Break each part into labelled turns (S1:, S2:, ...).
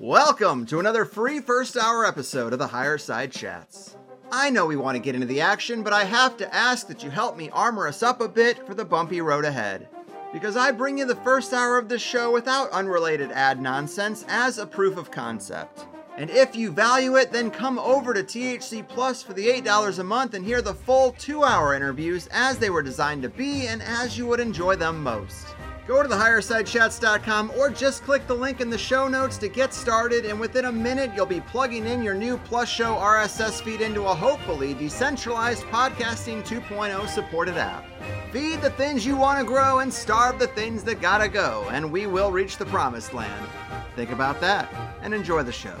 S1: Welcome to another free first hour episode of the Higher Side Chats. I know we want to get into the action, but I have to ask that you help me armor us up a bit for the bumpy road ahead. Because I bring you the first hour of this show without unrelated ad nonsense as a proof of concept. And if you value it, then come over to THC Plus for the $8 a month and hear the full two hour interviews as they were designed to be and as you would enjoy them most. Go to thehighersidechats.com or just click the link in the show notes to get started, and within a minute, you'll be plugging in your new Plus Show RSS feed into a hopefully decentralized podcasting 2.0 supported app. Feed the things you want to grow and starve the things that gotta go, and we will reach the promised land. Think about that and enjoy the show.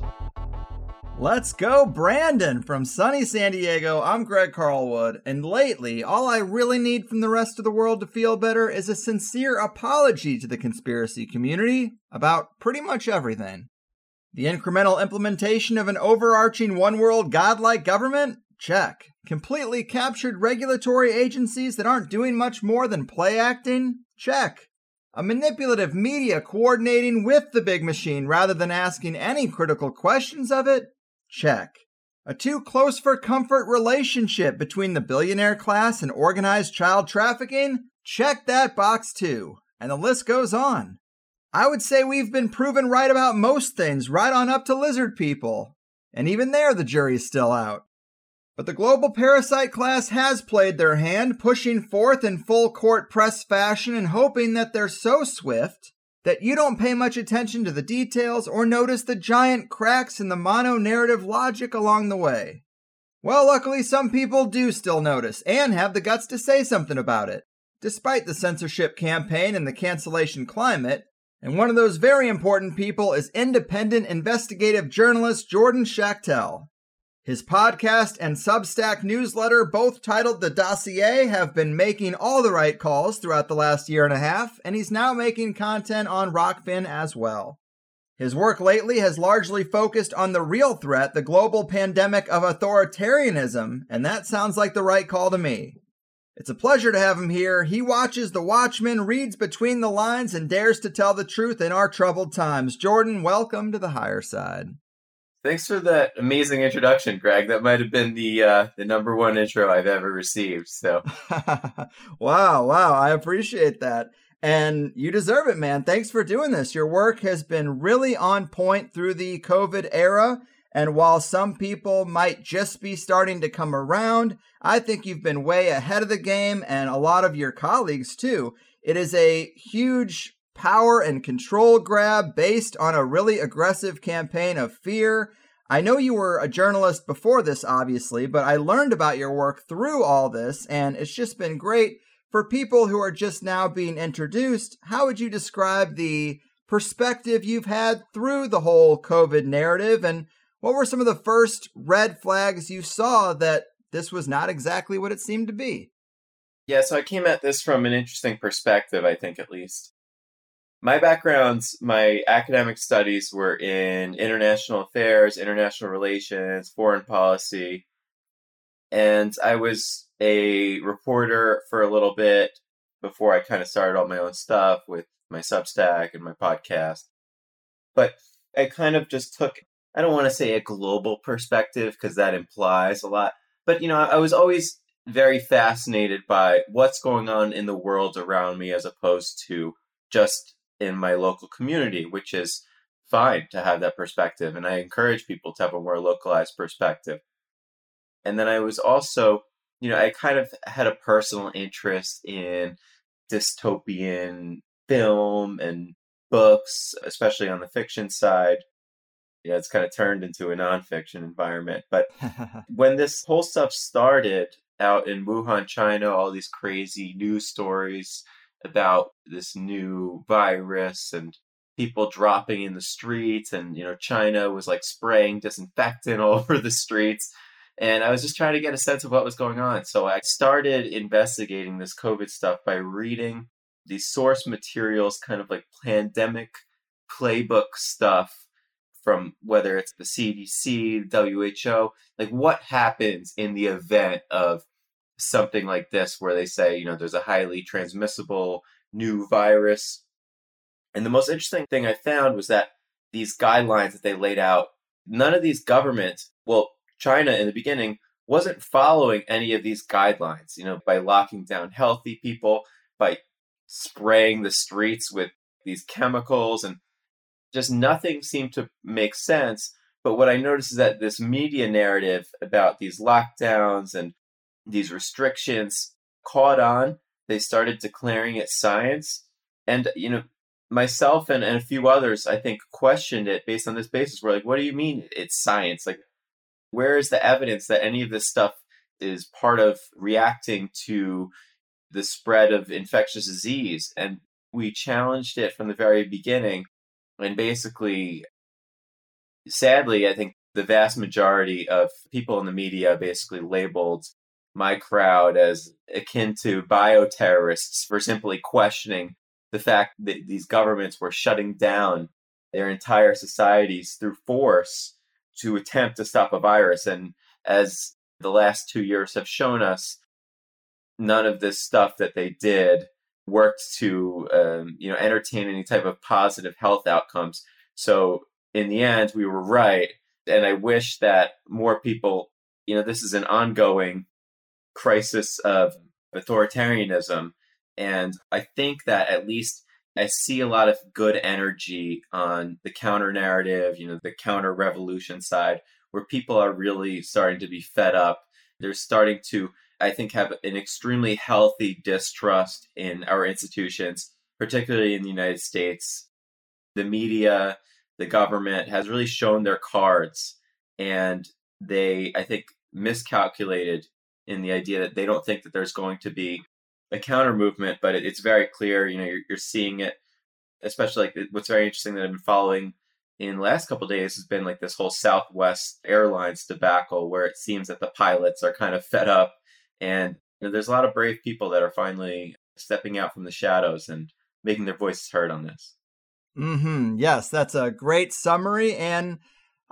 S1: Let's go, Brandon from sunny San Diego. I'm Greg Carlwood, and lately, all I really need from the rest of the world to feel better is a sincere apology to the conspiracy community about pretty much everything. The incremental implementation of an overarching one world godlike government? Check. Completely captured regulatory agencies that aren't doing much more than play acting? Check. A manipulative media coordinating with the big machine rather than asking any critical questions of it? Check. A too close for comfort relationship between the billionaire class and organized child trafficking? Check that box too. And the list goes on. I would say we've been proven right about most things, right on up to lizard people. And even there, the jury's still out. But the global parasite class has played their hand, pushing forth in full court press fashion and hoping that they're so swift that you don't pay much attention to the details or notice the giant cracks in the mono narrative logic along the way. Well, luckily, some people do still notice and have the guts to say something about it, despite the censorship campaign and the cancellation climate. And one of those very important people is independent investigative journalist Jordan Schachtel. His podcast and Substack newsletter, both titled The Dossier, have been making all the right calls throughout the last year and a half, and he's now making content on Rokfin as well. His work lately has largely focused on the real threat, the global pandemic of authoritarianism, and that sounds like the right call to me. It's a pleasure to have him here. He watches The Watchmen, reads between the lines, and dares to tell the truth in our troubled times. Jordan, welcome to the higher side.
S2: Thanks for that amazing introduction, Greg. That might have been the uh, the number one intro I've ever received. So,
S1: wow, wow, I appreciate that, and you deserve it, man. Thanks for doing this. Your work has been really on point through the COVID era, and while some people might just be starting to come around, I think you've been way ahead of the game, and a lot of your colleagues too. It is a huge power and control grab based on a really aggressive campaign of fear. I know you were a journalist before this, obviously, but I learned about your work through all this, and it's just been great. For people who are just now being introduced, how would you describe the perspective you've had through the whole COVID narrative? And what were some of the first red flags you saw that this was not exactly what it seemed to be?
S2: Yeah, so I came at this from an interesting perspective, I think, at least my backgrounds, my academic studies were in international affairs, international relations, foreign policy. And I was a reporter for a little bit before I kind of started all my own stuff with my Substack and my podcast. But I kind of just took, I don't want to say a global perspective because that implies a lot. But, you know, I was always very fascinated by what's going on in the world around me as opposed to just in my local community, which is fine to have that perspective. And I encourage people to have a more localized perspective. And then I was also, you know, I kind of had a personal interest in dystopian film and books, especially on the fiction side. Yeah, it's kind of turned into a nonfiction environment. But when this whole stuff started out in Wuhan, China, all these crazy news stories about this new virus and people dropping in the streets and you know China was like spraying disinfectant all over the streets and I was just trying to get a sense of what was going on. So I started investigating this COVID stuff by reading these source materials, kind of like pandemic playbook stuff from whether it's the CDC, WHO, like what happens in the event of something like this where they say, you know, there's a highly transmissible new virus. And the most interesting thing I found was that these guidelines that they laid out, none of these governments, well, China in the beginning wasn't following any of these guidelines, you know, by locking down healthy people, by spraying the streets with these chemicals, and just nothing seemed to make sense. But what I noticed is that this media narrative about these lockdowns and these restrictions caught on. They started declaring it science. And, you know, myself and, and a few others, I think, questioned it based on this basis. We're like, what do you mean it's science? Like, where is the evidence that any of this stuff is part of reacting to the spread of infectious disease? And we challenged it from the very beginning. And basically, sadly, I think the vast majority of people in the media basically labeled my crowd as akin to bioterrorists for simply questioning the fact that these governments were shutting down their entire societies through force to attempt to stop a virus. And as the last two years have shown us, none of this stuff that they did worked to um, you know entertain any type of positive health outcomes. So in the end, we were right, and I wish that more people. You know, this is an ongoing crisis of authoritarianism, and I think that at least I see a lot of good energy on the counter narrative, you know, the counter revolution side, where people are really starting to be fed up. They're starting to, I think, have an extremely healthy distrust in our institutions, particularly in the United States. The media, the government has really shown their cards, and they, I think, miscalculated in the idea that they don't think that there's going to be a counter movement, but it, it's very clear. You know, you're, you're seeing it, especially like what's very interesting that I've been following in the last couple days has been like this whole Southwest Airlines debacle, where it seems that the pilots are kind of fed up, and you know, there's a lot of brave people that are finally stepping out from the shadows and making their voices heard on this.
S1: Hmm. Yes, that's a great summary, and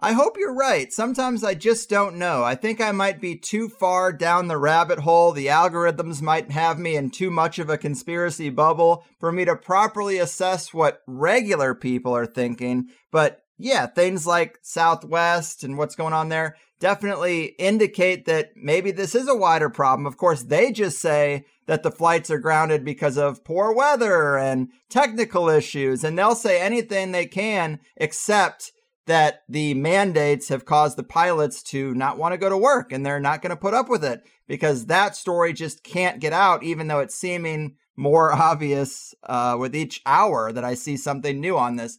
S1: I hope you're right. Sometimes I just don't know. I think I might be too far down the rabbit hole. The algorithms might have me in too much of a conspiracy bubble for me to properly assess what regular people are thinking. But yeah, things like Southwest and what's going on there definitely indicate that maybe this is a wider problem. Of course, they just say that the flights are grounded because of poor weather and technical issues, and they'll say anything they can except that the mandates have caused the pilots to not want to go to work and they're not going to put up with it because that story just can't get out, even though it's seeming more obvious uh, with each hour that I see something new on this.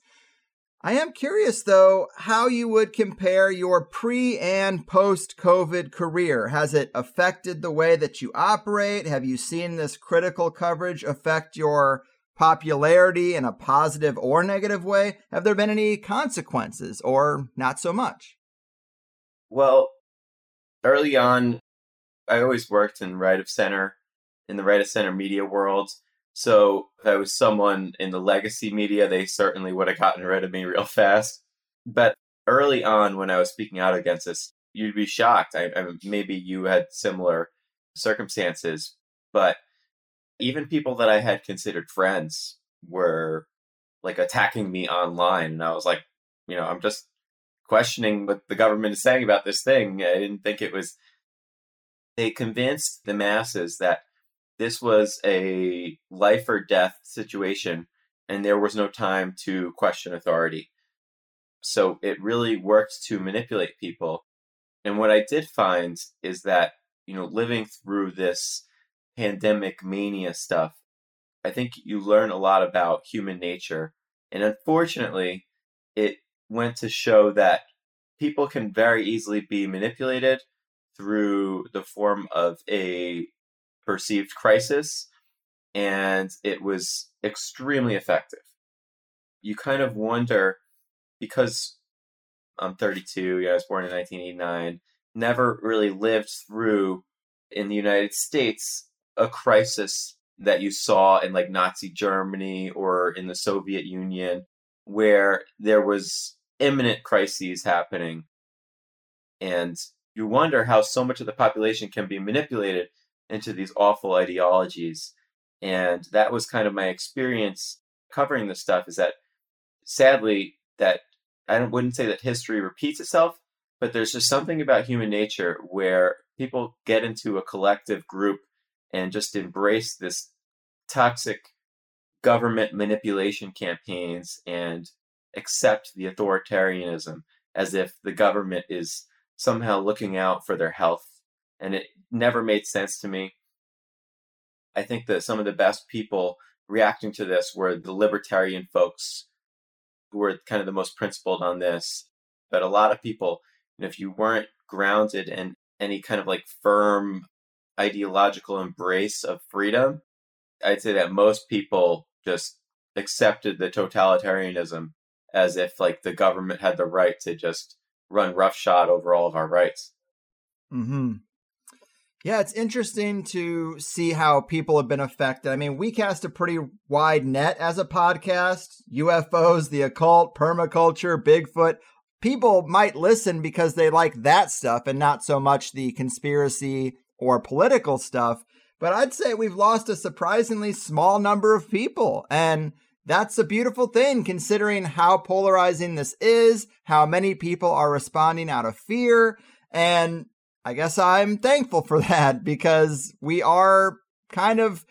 S1: I am curious, though, how you would compare your pre and post COVID career. Has it affected the way that you operate? Have you seen this critical coverage affect your popularity in a positive or negative way? Have there been any consequences or not so much?
S2: Well, early on, I always worked in right of center, in the right of center media world. So if I was someone in the legacy media, they certainly would have gotten rid of me real fast. But early on, when I was speaking out against this, you'd be shocked. I, I maybe you had similar circumstances, but even people that I had considered friends were like attacking me online. And I was like, you know, I'm just questioning what the government is saying about this thing. I didn't think it was. They convinced the masses that this was a life or death situation and there was no time to question authority. So it really worked to manipulate people. And what I did find is that, you know, living through this pandemic mania stuff, I think you learn a lot about human nature. And unfortunately, it went to show that people can very easily be manipulated through the form of a perceived crisis. and it was extremely effective. You kind of wonder because I'm 32, yeah, I was born in 1989, never really lived through in the United States a crisis that you saw in like Nazi Germany or in the Soviet Union where there was imminent crises happening. And you wonder how so much of the population can be manipulated into these awful ideologies. And that was kind of my experience covering this stuff is that sadly that I wouldn't say that history repeats itself, but there's just something about human nature where people get into a collective group and just embrace this toxic government manipulation campaigns and accept the authoritarianism as if the government is somehow looking out for their health. And it never made sense to me. I think that some of the best people reacting to this were the libertarian folks who were kind of the most principled on this. But a lot of people, if you weren't grounded in any kind of like firm ideological embrace of freedom, I'd say that most people just accepted the totalitarianism as if like the government had the right to just run roughshod over all of our rights.
S1: Hmm. Yeah, it's interesting to see how people have been affected. I mean, we cast a pretty wide net as a podcast UFOs, the occult, permaculture, Bigfoot. People might listen because they like that stuff and not so much the conspiracy or political stuff. But I'd say we've lost a surprisingly small number of people. And that's a beautiful thing considering how polarizing this is, how many people are responding out of fear. And I guess I'm thankful for that because we are kind of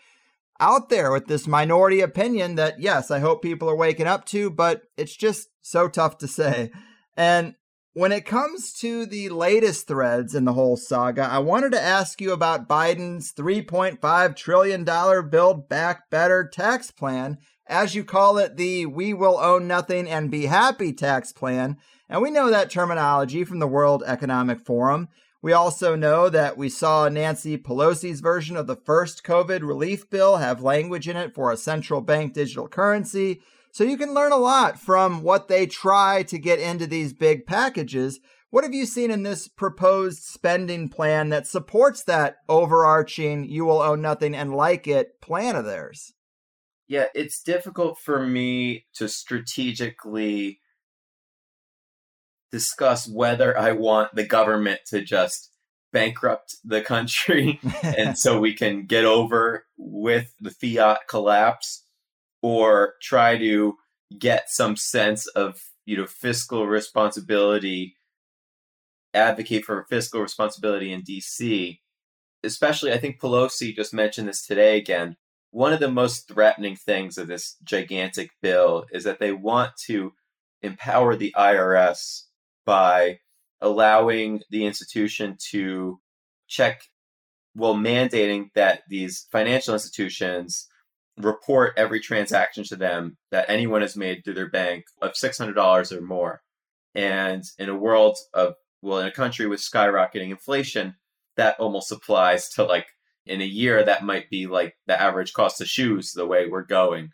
S1: out there with this minority opinion that, yes, I hope people are waking up to, but it's just so tough to say. And when it comes to the latest threads in the whole saga, I wanted to ask you about Biden's $3.5 trillion Build Back Better tax plan. As you call it, the We Will Own Nothing and Be Happy tax plan. And we know that terminology from the World Economic Forum. We also know that we saw Nancy Pelosi's version of the first COVID relief bill have language in it for a central bank digital currency. So you can learn a lot from what they try to get into these big packages. What have you seen in this proposed spending plan that supports that overarching you will own nothing and like it plan of theirs?
S2: Yeah, it's difficult for me to strategically discuss whether I want the government to just bankrupt the country and so we can get over with the fiat collapse or try to get some sense of you know fiscal responsibility advocate for fiscal responsibility in DC especially I think Pelosi just mentioned this today again. One of the most threatening things of this gigantic bill is that they want to empower the IRS by allowing the institution to check, well, mandating that these financial institutions report every transaction to them that anyone has made through their bank of $600 or more. And in a world of, well, in a country with skyrocketing inflation, that almost applies to like in a year, that might be like the average cost of shoes the way we're going.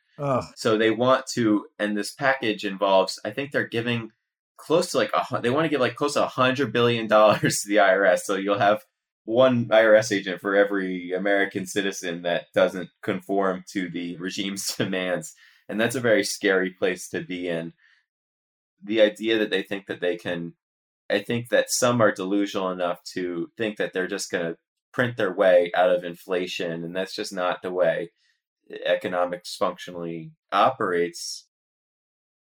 S2: So they want to, and this package involves, I think they're giving close to like a they want to give like close to a hundred billion dollars to the IRS. So you'll have one IRS agent for every American citizen that doesn't conform to the regime's demands, and that's a very scary place to be in. The idea that they think that they can, I think that some are delusional enough to think that they're just going to print their way out of inflation, and that's just not the way economics functionally operates.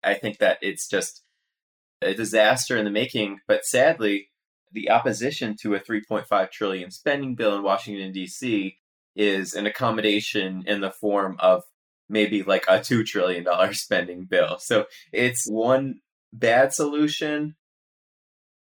S2: I think that it's just a disaster in the making. But sadly, the opposition to a 3.5 trillion spending bill in Washington D.C. is an accommodation in the form of maybe like a two trillion dollar spending bill. So it's one bad solution.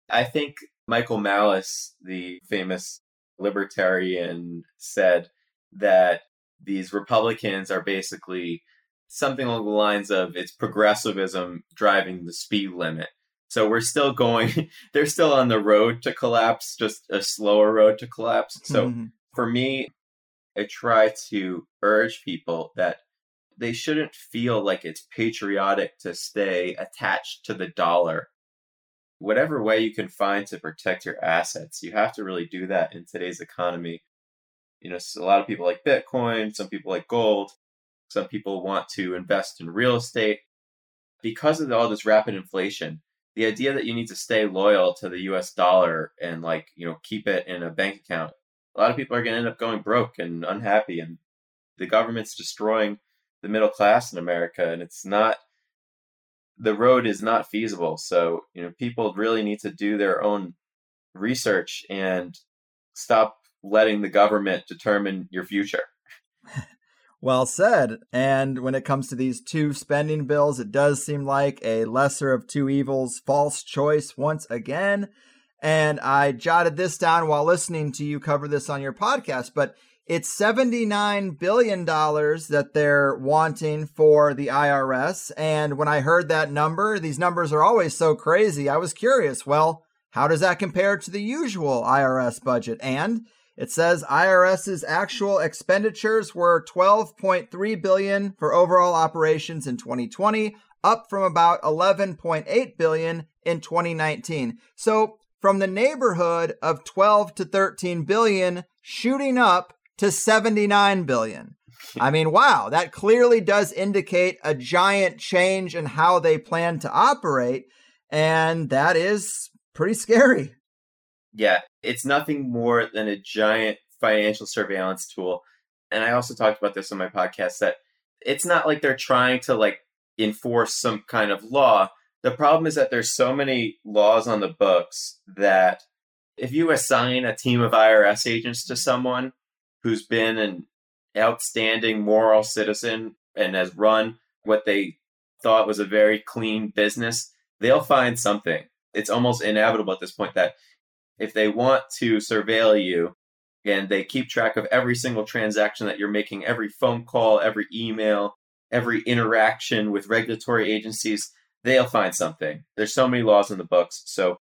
S2: I think Michael Malice, the famous libertarian, said that these Republicans are basically something along the lines of it's progressivism driving the speed limit. So we're still going, they're still on the road to collapse, just a slower road to collapse. So mm-hmm. for me, I try to urge people that they shouldn't feel like it's patriotic to stay attached to the dollar. Whatever way you can find to protect your assets, you have to really do that in today's economy. You know, a lot of people like Bitcoin, some people like gold, some people want to invest in real estate. Because of all this rapid inflation, the idea that you need to stay loyal to the US dollar and like, you know, keep it in a bank account, a lot of people are going to end up going broke and unhappy and the government's destroying the middle class in America and it's not the road is not feasible. So, you know, people really need to do their own research and stop letting the government determine your future.
S1: Well said. And when it comes to these two spending bills, it does seem like a lesser of two evils, false choice once again. And I jotted this down while listening to you cover this on your podcast, but it's $79 billion that they're wanting for the IRS. And when I heard that number, these numbers are always so crazy. I was curious, well, how does that compare to the usual IRS budget? And it says IRS's actual expenditures were 12.3 billion for overall operations in 2020, up from about 11.8 billion in 2019. So, from the neighborhood of 12 to 13 billion shooting up to 79 billion. I mean, wow, that clearly does indicate a giant change in how they plan to operate. And that is pretty scary.
S2: Yeah, it's nothing more than a giant financial surveillance tool. And I also talked about this on my podcast that it's not like they're trying to like enforce some kind of law. The problem is that there's so many laws on the books that if you assign a team of IRS agents to someone who's been an outstanding moral citizen and has run what they thought was a very clean business, they'll find something. It's almost inevitable at this point that if they want to surveil you and they keep track of every single transaction that you're making, every phone call, every email, every interaction with regulatory agencies, they'll find something. There's so many laws in the books. So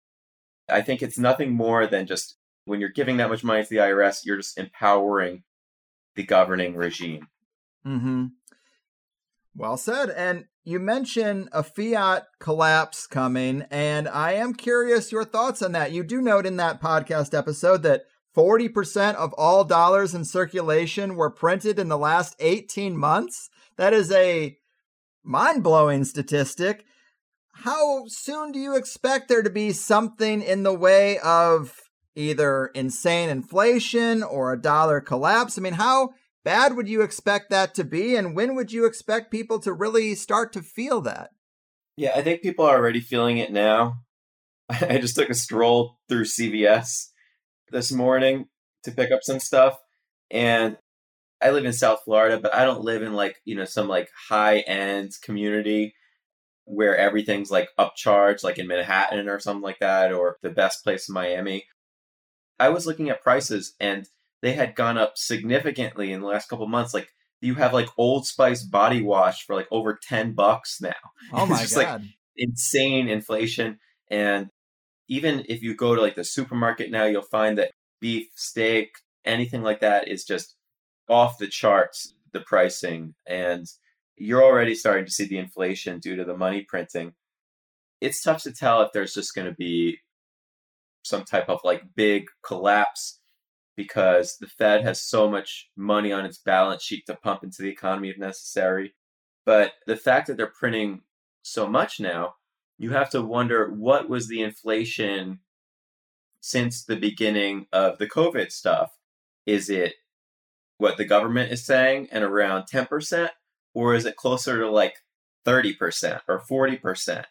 S2: I think it's nothing more than just when you're giving that much money to the IRS, you're just empowering the governing regime.
S1: Mm-hmm. Well said. And you mentioned a fiat collapse coming, and I am curious your thoughts on that. You do note in that podcast episode that 40% of all dollars in circulation were printed in the last 18 months. That is a mind blowing statistic. How soon do you expect there to be something in the way of either insane inflation or a dollar collapse? I mean, how bad would you expect that to be? And when would you expect people to really start to feel that?
S2: Yeah, I think people are already feeling it now. I just took a stroll through CVS this morning to pick up some stuff. And I live in South Florida, but I don't live in like, you know, some like high end community where everything's like upcharged, like in Manhattan or something like that, or the best place in Miami. I was looking at prices and they had gone up significantly in the last couple months. Like you have like Old Spice body wash for like over 10 bucks now.
S1: Oh my god. Like
S2: insane inflation and even if you go to like the supermarket now you'll find that beef, steak, anything like that is just off the charts the pricing and you're already starting to see the inflation due to the money printing. It's tough to tell if there's just going to be some type of like big collapse because the Fed has so much money on its balance sheet to pump into the economy if necessary. But the fact that they're printing so much now, you have to wonder what was the inflation since the beginning of the COVID stuff? Is it what the government is saying and around 10%? Or is it closer to like 30% or 40%?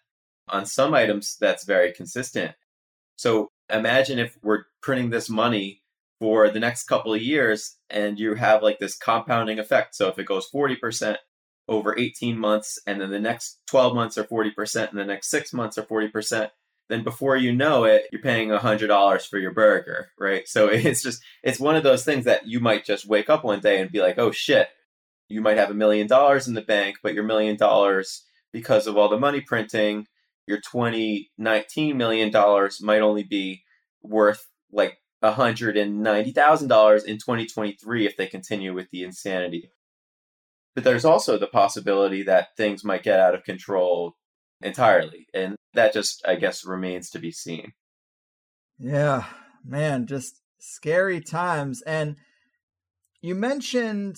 S2: On some items, that's very consistent. So imagine if we're printing this money for the next couple of years and you have like this compounding effect. So if it goes 40% over 18 months and then the next 12 months are 40% and the next 6 months are 40%, then before you know it, you're paying $100 for your burger, right? So it's just it's one of those things that you might just wake up one day and be like, "Oh shit, you might have a million dollars in the bank, but your million dollars because of all the money printing, your 2019 million dollars might only be worth like $190,000 in 2023 if they continue with the insanity. But there's also the possibility that things might get out of control entirely. And that just, I guess, remains to be seen.
S1: Yeah, man, just scary times. And you mentioned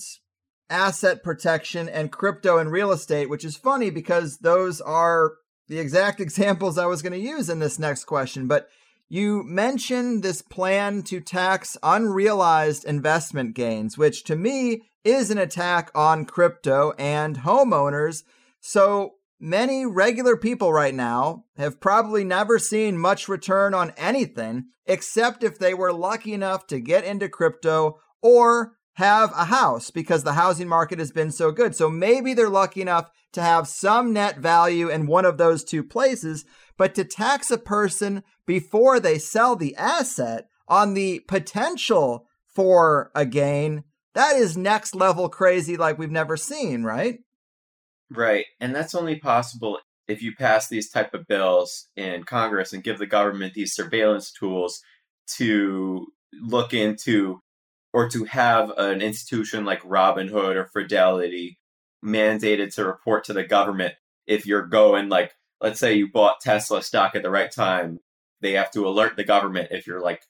S1: asset protection and crypto and real estate, which is funny because those are the exact examples I was going to use in this next question. But you mentioned this plan to tax unrealized investment gains, which to me is an attack on crypto and homeowners. So many regular people right now have probably never seen much return on anything except if they were lucky enough to get into crypto or have a house because the housing market has been so good. So maybe they're lucky enough to have some net value in one of those two places, but to tax a person before they sell the asset on the potential for a gain, that is next level crazy like we've never seen, right?
S2: Right. And that's only possible if you pass these type of bills in Congress and give the government these surveillance tools to look into or to have an institution like Robinhood or Fidelity mandated to report to the government if you're going like let's say you bought Tesla stock at the right time, they have to alert the government if you're like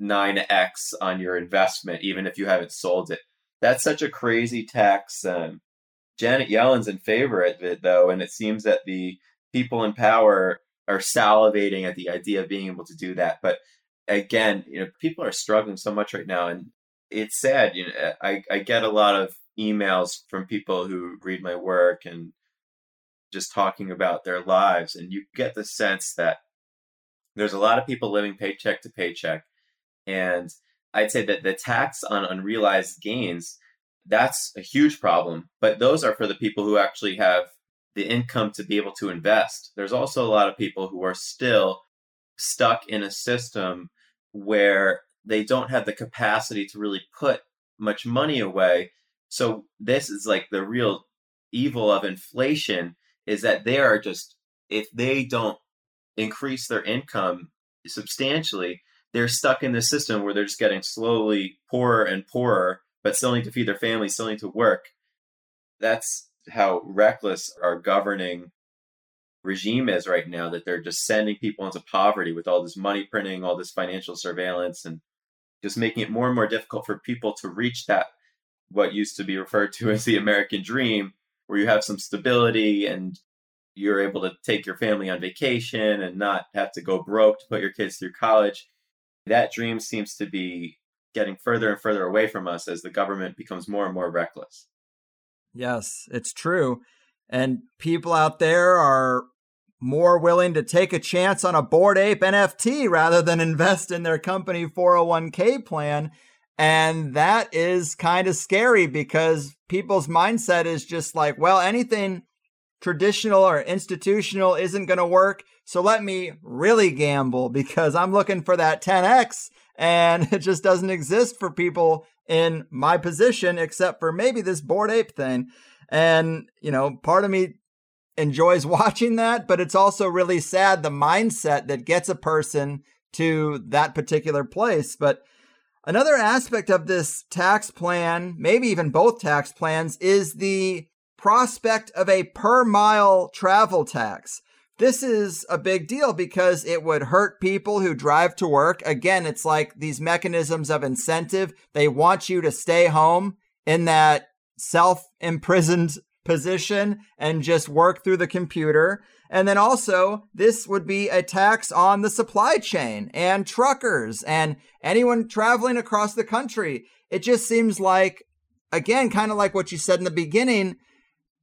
S2: 9x on your investment even if you haven't sold it. That's such a crazy tax um, Janet Yellen's in favor of it though and it seems that the people in power are salivating at the idea of being able to do that. But again, you know, people are struggling so much right now and it's sad. You know, I, I get a lot of emails from people who read my work and just talking about their lives, and you get the sense that there's a lot of people living paycheck to paycheck, and I'd say that the tax on unrealized gains that's a huge problem. But those are for the people who actually have the income to be able to invest. There's also a lot of people who are still stuck in a system where they don't have the capacity to really put much money away. So this is like the real evil of inflation is that they are just if they don't increase their income substantially, they're stuck in this system where they're just getting slowly poorer and poorer, but still need to feed their family, still need to work. That's how reckless our governing regime is right now that they're just sending people into poverty with all this money printing, all this financial surveillance and just making it more and more difficult for people to reach that what used to be referred to as the American dream, where you have some stability and you're able to take your family on vacation and not have to go broke to put your kids through college. That dream seems to be getting further and further away from us as the government becomes more and more reckless.
S1: Yes, it's true. And people out there are more willing to take a chance on a Bored Ape NFT rather than invest in their company 401k plan. And that is kind of scary because people's mindset is just like, well, anything traditional or institutional isn't going to work. So let me really gamble because I'm looking for that 10x and it just doesn't exist for people in my position except for maybe this Bored Ape thing. And, you know, part of me enjoys watching that, but it's also really sad the mindset that gets a person to that particular place. But another aspect of this tax plan, maybe even both tax plans, is the prospect of a per mile travel tax. This is a big deal because it would hurt people who drive to work. Again, it's like these mechanisms of incentive. They want you to stay home in that self imprisoned position and just work through the computer. And then also, this would be a tax on the supply chain and truckers and anyone traveling across the country. It just seems like, again, kind of like what you said in the beginning,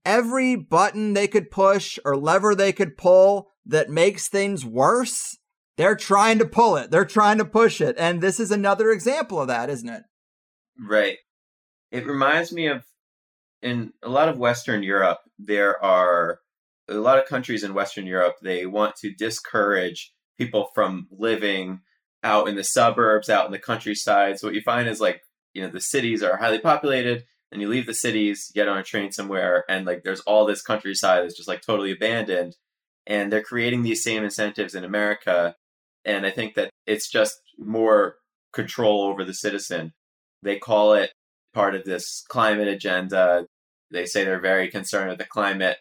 S1: every button they could push or lever they could pull that makes things worse, they're trying to pull it. They're trying to push it. And this is another example of that, isn't it?
S2: Right. It reminds me of in a lot of Western Europe, there are a lot of countries in Western Europe, they want to discourage people from living out in the suburbs, out in the countryside. So what you find is like, you know, the cities are highly populated, and you leave the cities, get on a train somewhere, and like there's all this countryside that's just like totally abandoned. And they're creating these same incentives in America. And I think that it's just more control over the citizen. They call it part of this climate agenda. They say they're very concerned with the climate,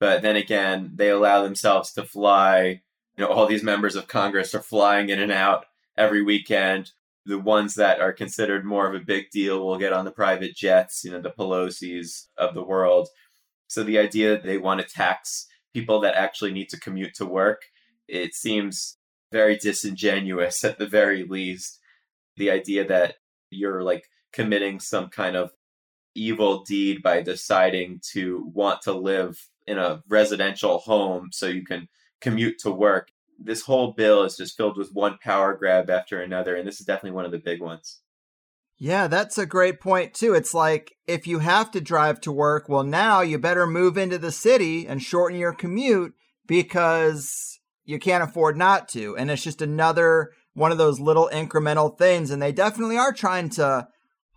S2: but then again, they allow themselves to fly. You know, all these members of Congress are flying in and out every weekend. The ones that are considered more of a big deal will get on the private jets, you know, the Pelosi's of the world. So the idea that they want to tax people that actually need to commute to work, it seems very disingenuous at the very least. The idea that you're like committing some kind of evil deed by deciding to want to live in a residential home so you can commute to work. This whole bill is just filled with one power grab after another, and this is definitely one of the big ones.
S1: Yeah, that's a great point, too. It's like if you have to drive to work, well, now you better move into the city and shorten your commute because you can't afford not to. And it's just another one of those little incremental things. And they definitely are trying to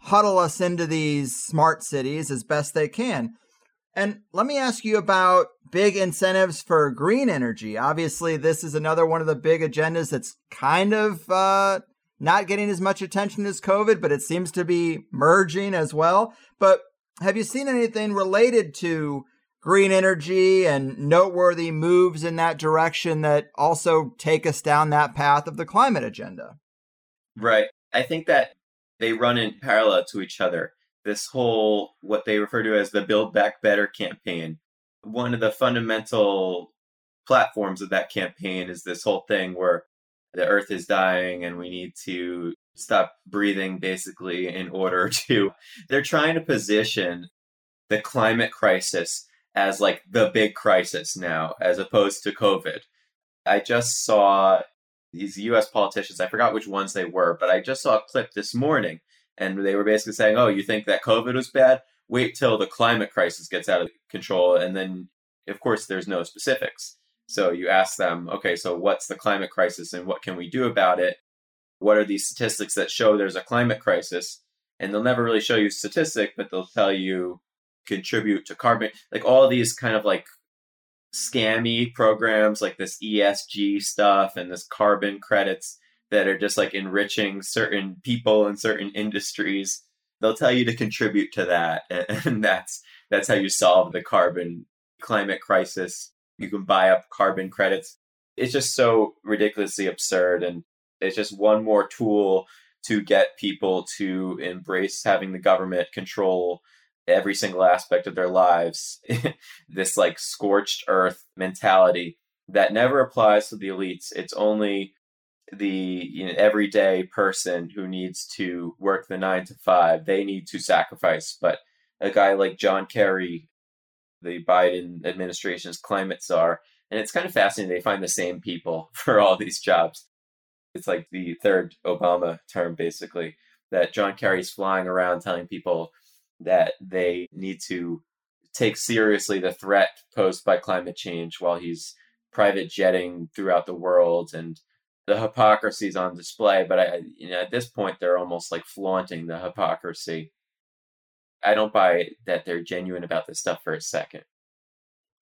S1: huddle us into these smart cities as best they can. And let me ask you about big incentives for green energy. Obviously, this is another one of the big agendas that's kind of uh, not getting as much attention as COVID, but it seems to be merging as well. But have you seen anything related to green energy and noteworthy moves in that direction that also take us down that path of the climate agenda?
S2: Right. I think that they run in parallel to each other. This whole, what they refer to as the Build Back Better campaign, one of the fundamental platforms of that campaign is this whole thing where the earth is dying and we need to stop breathing basically in order to they're trying to position the climate crisis as like the big crisis now as opposed to covid. I just saw these US politicians, I forgot which ones they were, but I just saw a clip this morning and they were basically saying, "Oh, you think that COVID was bad? Wait till the climate crisis gets out of control." And then of course there's no specifics. So you ask them, "Okay, so what's the climate crisis and what can we do about it? What are these statistics that show there's a climate crisis?" And they'll never really show you statistic, but they'll tell you contribute to carbon like all these kind of like scammy programs like this ESG stuff and this carbon credits that are just like enriching certain people in certain industries. They'll tell you to contribute to that, and that's that's how you solve the carbon climate crisis. You can buy up carbon credits. It's just so ridiculously absurd, and it's just one more tool to get people to embrace having the government control every single aspect of their lives this like scorched earth mentality that never applies to the elites it's only the you know, everyday person who needs to work the 9 to 5 they need to sacrifice. But a guy like John Kerry the Biden administration's climate czar and it's kind of fascinating they find the same people for all these jobs. It's like the third Obama term basically that John Kerry's flying around telling people that they need to take seriously the threat posed by climate change while he's private jetting throughout the world and the hypocrisy is on display but I, you know, at this point they're almost like flaunting the hypocrisy i don't buy that they're genuine about this stuff for a second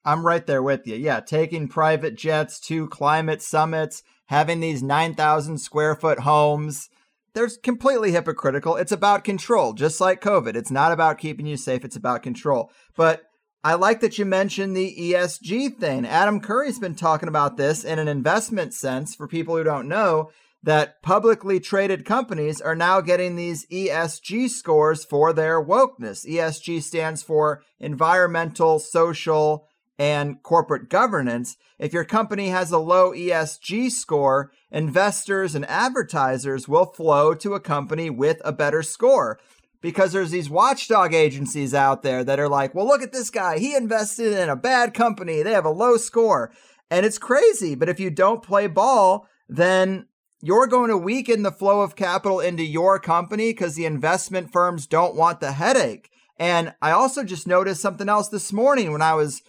S1: i'm right there with you yeah taking private jets to climate summits having these 9000 square foot homes they're completely hypocritical. It's about control, just like COVID. It's not about keeping you safe, it's about control. But I like that you mentioned the ESG thing. Adam Curry's been talking about this in an investment sense for people who don't know that publicly traded companies are now getting these ESG scores for their wokeness. ESG stands for environmental, social, and corporate governance. If your company has a low ESG score, investors and advertisers will flow to a company with a better score. Because there's these watchdog agencies out there that are like, well, look at this guy. He invested in a bad company. They have a low score. And it's crazy. But if you don't play ball, then you're going to weaken the flow of capital into your company because the investment firms don't want the headache. And I also just noticed something else this morning when I was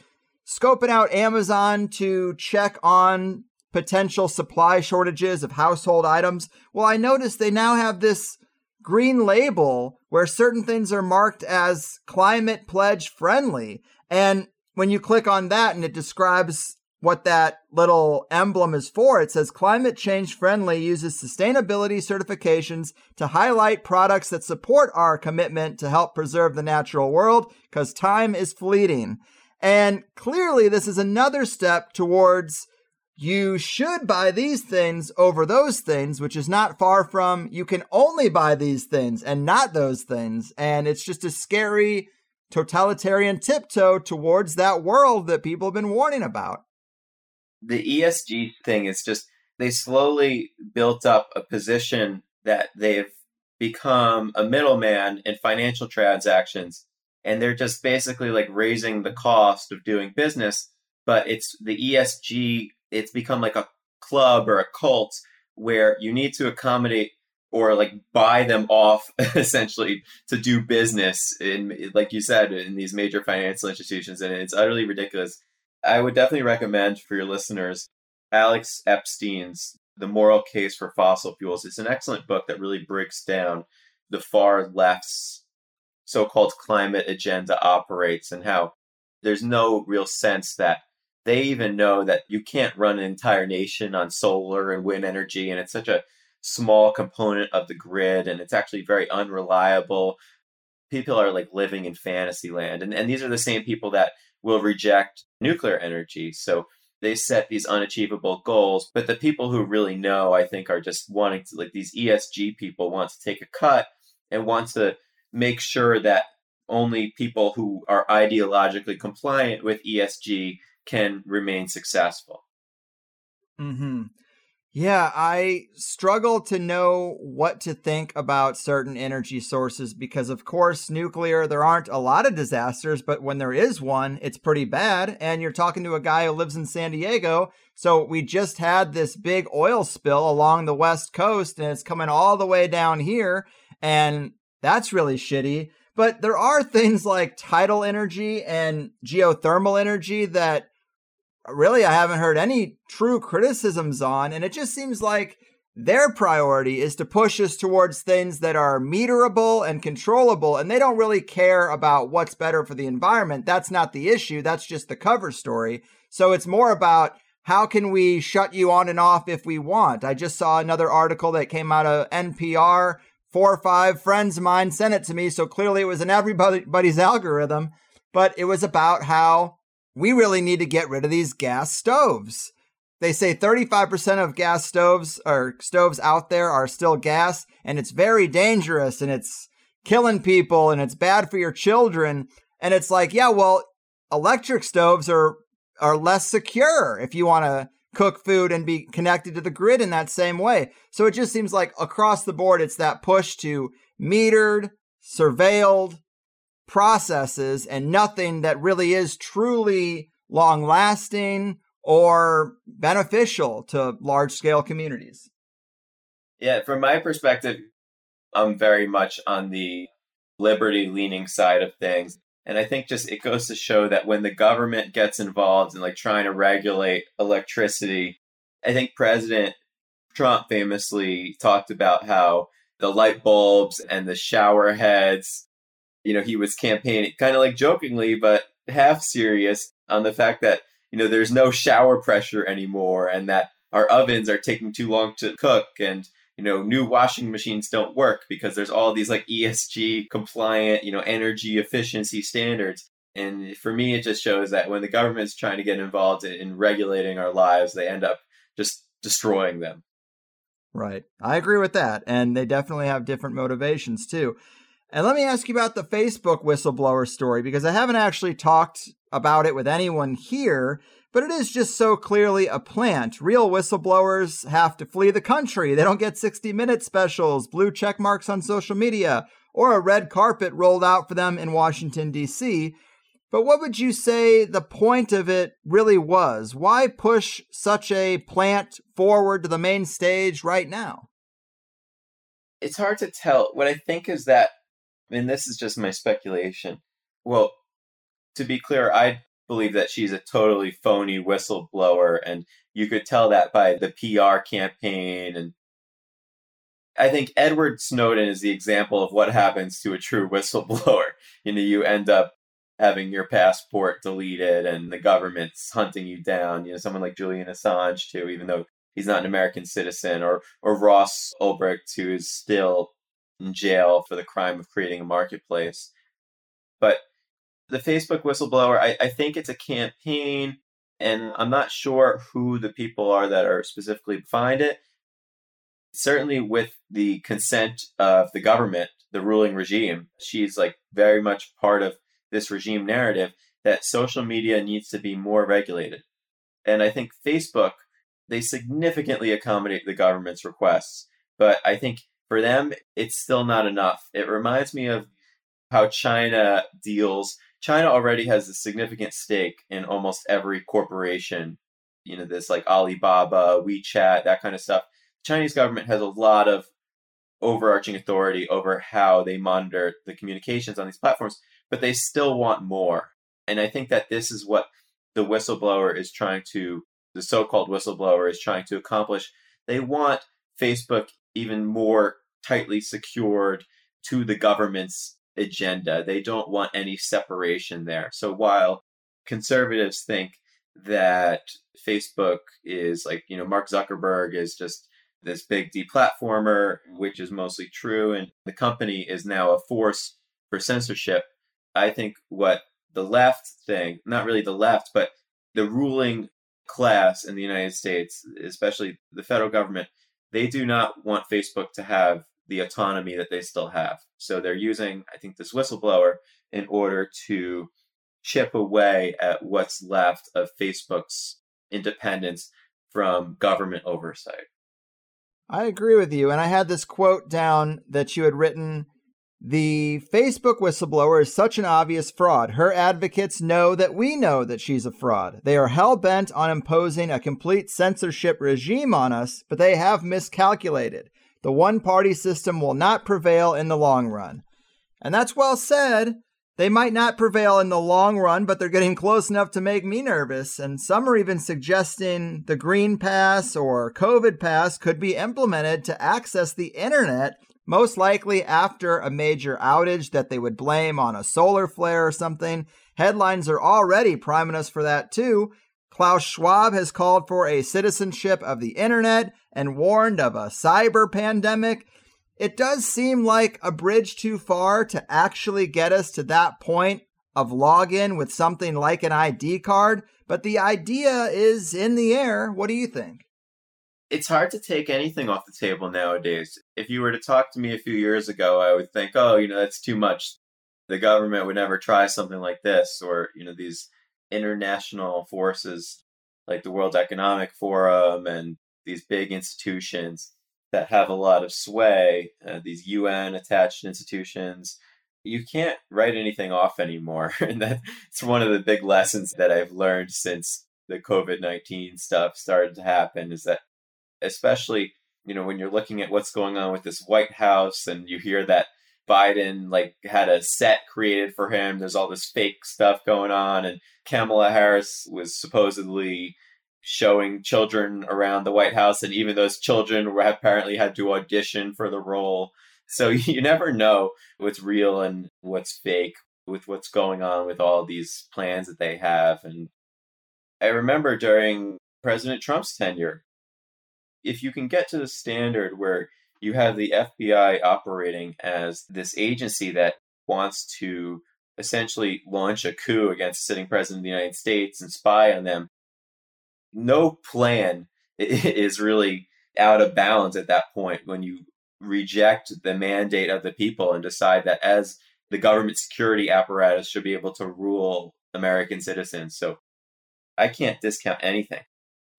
S1: scoping out Amazon to check on potential supply shortages of household items. Well, I noticed they now have this green label where certain things are marked as climate pledge friendly. And when you click on that and it describes what that little emblem is for. It says climate change friendly uses sustainability certifications to highlight products that support our commitment to help preserve the natural world because time is fleeting. And clearly, this is another step towards you should buy these things over those things, which is not far from you can only buy these things and not those things. And it's just a scary totalitarian tiptoe towards that world that people have been warning about
S2: the ESG thing is just they slowly built up a position that they've become a middleman in financial transactions and they're just basically like raising the cost of doing business but it's the ESG it's become like a club or a cult where you need to accommodate or like buy them off essentially to do business in like you said in these major financial institutions and it's utterly ridiculous I would definitely recommend for your listeners Alex Epstein's The Moral Case for Fossil Fuels. It's an excellent book that really breaks down the far left's so called climate agenda operates and how there's no real sense that they even know that you can't run an entire nation on solar and wind energy and it's such a small component of the grid and it's actually very unreliable people are like living in fantasy land and, and these are the same people that will reject nuclear energy. So they set these unachievable goals, but the people who really know, I think, are just wanting to, like these ESG people, want to take a cut and want to make sure that only people who are ideologically compliant with ESG can remain successful.
S1: Hmm. Yeah, I struggle to know what to think about certain energy sources because, of course, nuclear, there aren't a lot of disasters, but when there is one, it's pretty bad. And you're talking to a guy who lives in San Diego. So we just had this big oil spill along the West Coast and it's coming all the way down here. And that's really shitty. But there are things like tidal energy and geothermal energy that really I haven't heard any true criticisms on. And it just seems like their priority is to push us towards things that are meterable and controllable. And they don't really care about what's better for the environment. That's not the issue. That's just the cover story. So it's more about how can we shut you on and off if we want? I just saw another article that came out of NPR. Four or five friends of mine sent it to me. So clearly it was in everybody's algorithm, but it was about how we really need to get rid of these gas stoves. They say 35% of gas stoves or stoves out there are still gas, and it's very dangerous and it's killing people and it's bad for your children. And it's like, yeah, well, electric stoves are are less secure if you want to cook food and be connected to the grid in that same way. So it just seems like across the board, it's that push to metered, surveilled, processes and nothing that really is truly long lasting or beneficial to large scale communities.
S2: Yeah, from my perspective, I'm very much on the liberty leaning side of things. And I think just it goes to show that when the government gets involved in like trying to regulate electricity, I think President Trump famously talked about how the light bulbs and the shower heads you know, he was campaigning kind of like jokingly, but half serious on the fact that, you know, there's no shower pressure anymore and that our ovens are taking too long to cook and, you know, new washing machines don't work because there's all these like ESG compliant, you know, energy efficiency standards. And for me, it just shows that when the government's trying to get involved in regulating our lives, they end up just destroying them.
S1: Right. I agree with that. And they definitely have different motivations too. And let me ask you about the Facebook whistleblower story because I haven't actually talked about it with anyone here, but it is just so clearly a plant. Real whistleblowers have to flee the country. They don't get 60 minute specials, blue check marks on social media, or a red carpet rolled out for them in Washington, D.C. But what would you say the point of it really was? Why push such a plant forward to the main stage right now?
S2: It's hard to tell. What I think is that and this is just my speculation. Well, to be clear, I believe that she's a totally phony whistleblower, and you could tell that by the PR campaign. And I think Edward Snowden is the example of what happens to a true whistleblower. You know, you end up having your passport deleted and the government's hunting you down. You know, someone like Julian Assange too, even though he's not an American citizen, or or Ross Ulbricht, who is still in jail for the crime of creating a marketplace. But the Facebook whistleblower, I, I think it's a campaign, and I'm not sure who the people are that are specifically behind it. Certainly, with the consent of the government, the ruling regime, she's like very much part of this regime narrative that social media needs to be more regulated. And I think Facebook, they significantly accommodate the government's requests. But I think for them, it's still not enough. It reminds me of how China deals. China already has a significant stake in almost every corporation, you know, this like Alibaba, WeChat, that kind of stuff. The Chinese government has a lot of overarching authority over how they monitor the communications on these platforms, but they still want more. And I think that this is what the whistleblower is trying to, the so called whistleblower is trying to accomplish. They want Facebook even more tightly secured to the government's agenda. They don't want any separation there. So while conservatives think that Facebook is like, you know, Mark Zuckerberg is just this big deplatformer, which is mostly true, and the company is now a force for censorship. I think what the left thing, not really the left, but the ruling class in the United States, especially the federal government, they do not want Facebook to have the autonomy that they still have. So they're using, I think, this whistleblower in order to chip away at what's left of Facebook's independence from government oversight.
S1: I agree with you. And I had this quote down that you had written The Facebook whistleblower is such an obvious fraud. Her advocates know that we know that she's a fraud. They are hell bent on imposing a complete censorship regime on us, but they have miscalculated. The one party system will not prevail in the long run. And that's well said. They might not prevail in the long run, but they're getting close enough to make me nervous. And some are even suggesting the Green Pass or COVID Pass could be implemented to access the internet, most likely after a major outage that they would blame on a solar flare or something. Headlines are already priming us for that too. Klaus Schwab has called for a citizenship of the internet and warned of a cyber pandemic. It does seem like a bridge too far to actually get us to that point of login with something like an ID card, but the idea is in the air. What do you think?
S2: It's hard to take anything off the table nowadays. If you were to talk to me a few years ago, I would think, oh, you know, that's too much. The government would never try something like this, or, you know, these international forces like the World Economic Forum and these big institutions that have a lot of sway, uh, these UN attached institutions, you can't write anything off anymore. and that's one of the big lessons that I've learned since the COVID 19 stuff started to happen is that, especially, you know, when you're looking at what's going on with this White House and you hear that Biden like had a set created for him. There's all this fake stuff going on, and Kamala Harris was supposedly showing children around the White House, and even those children were apparently had to audition for the role. So you never know what's real and what's fake with what's going on with all these plans that they have. And I remember during President Trump's tenure, if you can get to the standard where you have the FBI operating as this agency that wants to essentially launch a coup against the sitting president of the United States and spy on them. No plan is really out of bounds at that point when you reject the mandate of the people and decide that as the government security apparatus should be able to rule American citizens. So I can't discount anything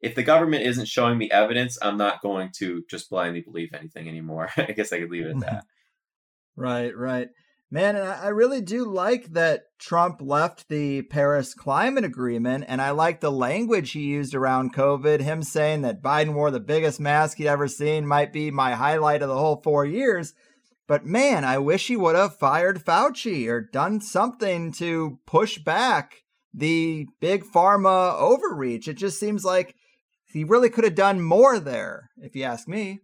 S2: if the government isn't showing me evidence, I'm not going to just blindly believe anything anymore. I guess I could leave it at that.
S1: right, right. Man, and I really do like that Trump left the Paris Climate Agreement, and I like the language he used around COVID. Him saying that Biden wore the biggest mask he'd ever seen might be my highlight of the whole four years. But man, I wish he would have fired Fauci or done something to push back the big pharma overreach. It just seems like he really could have done more there, if you ask me.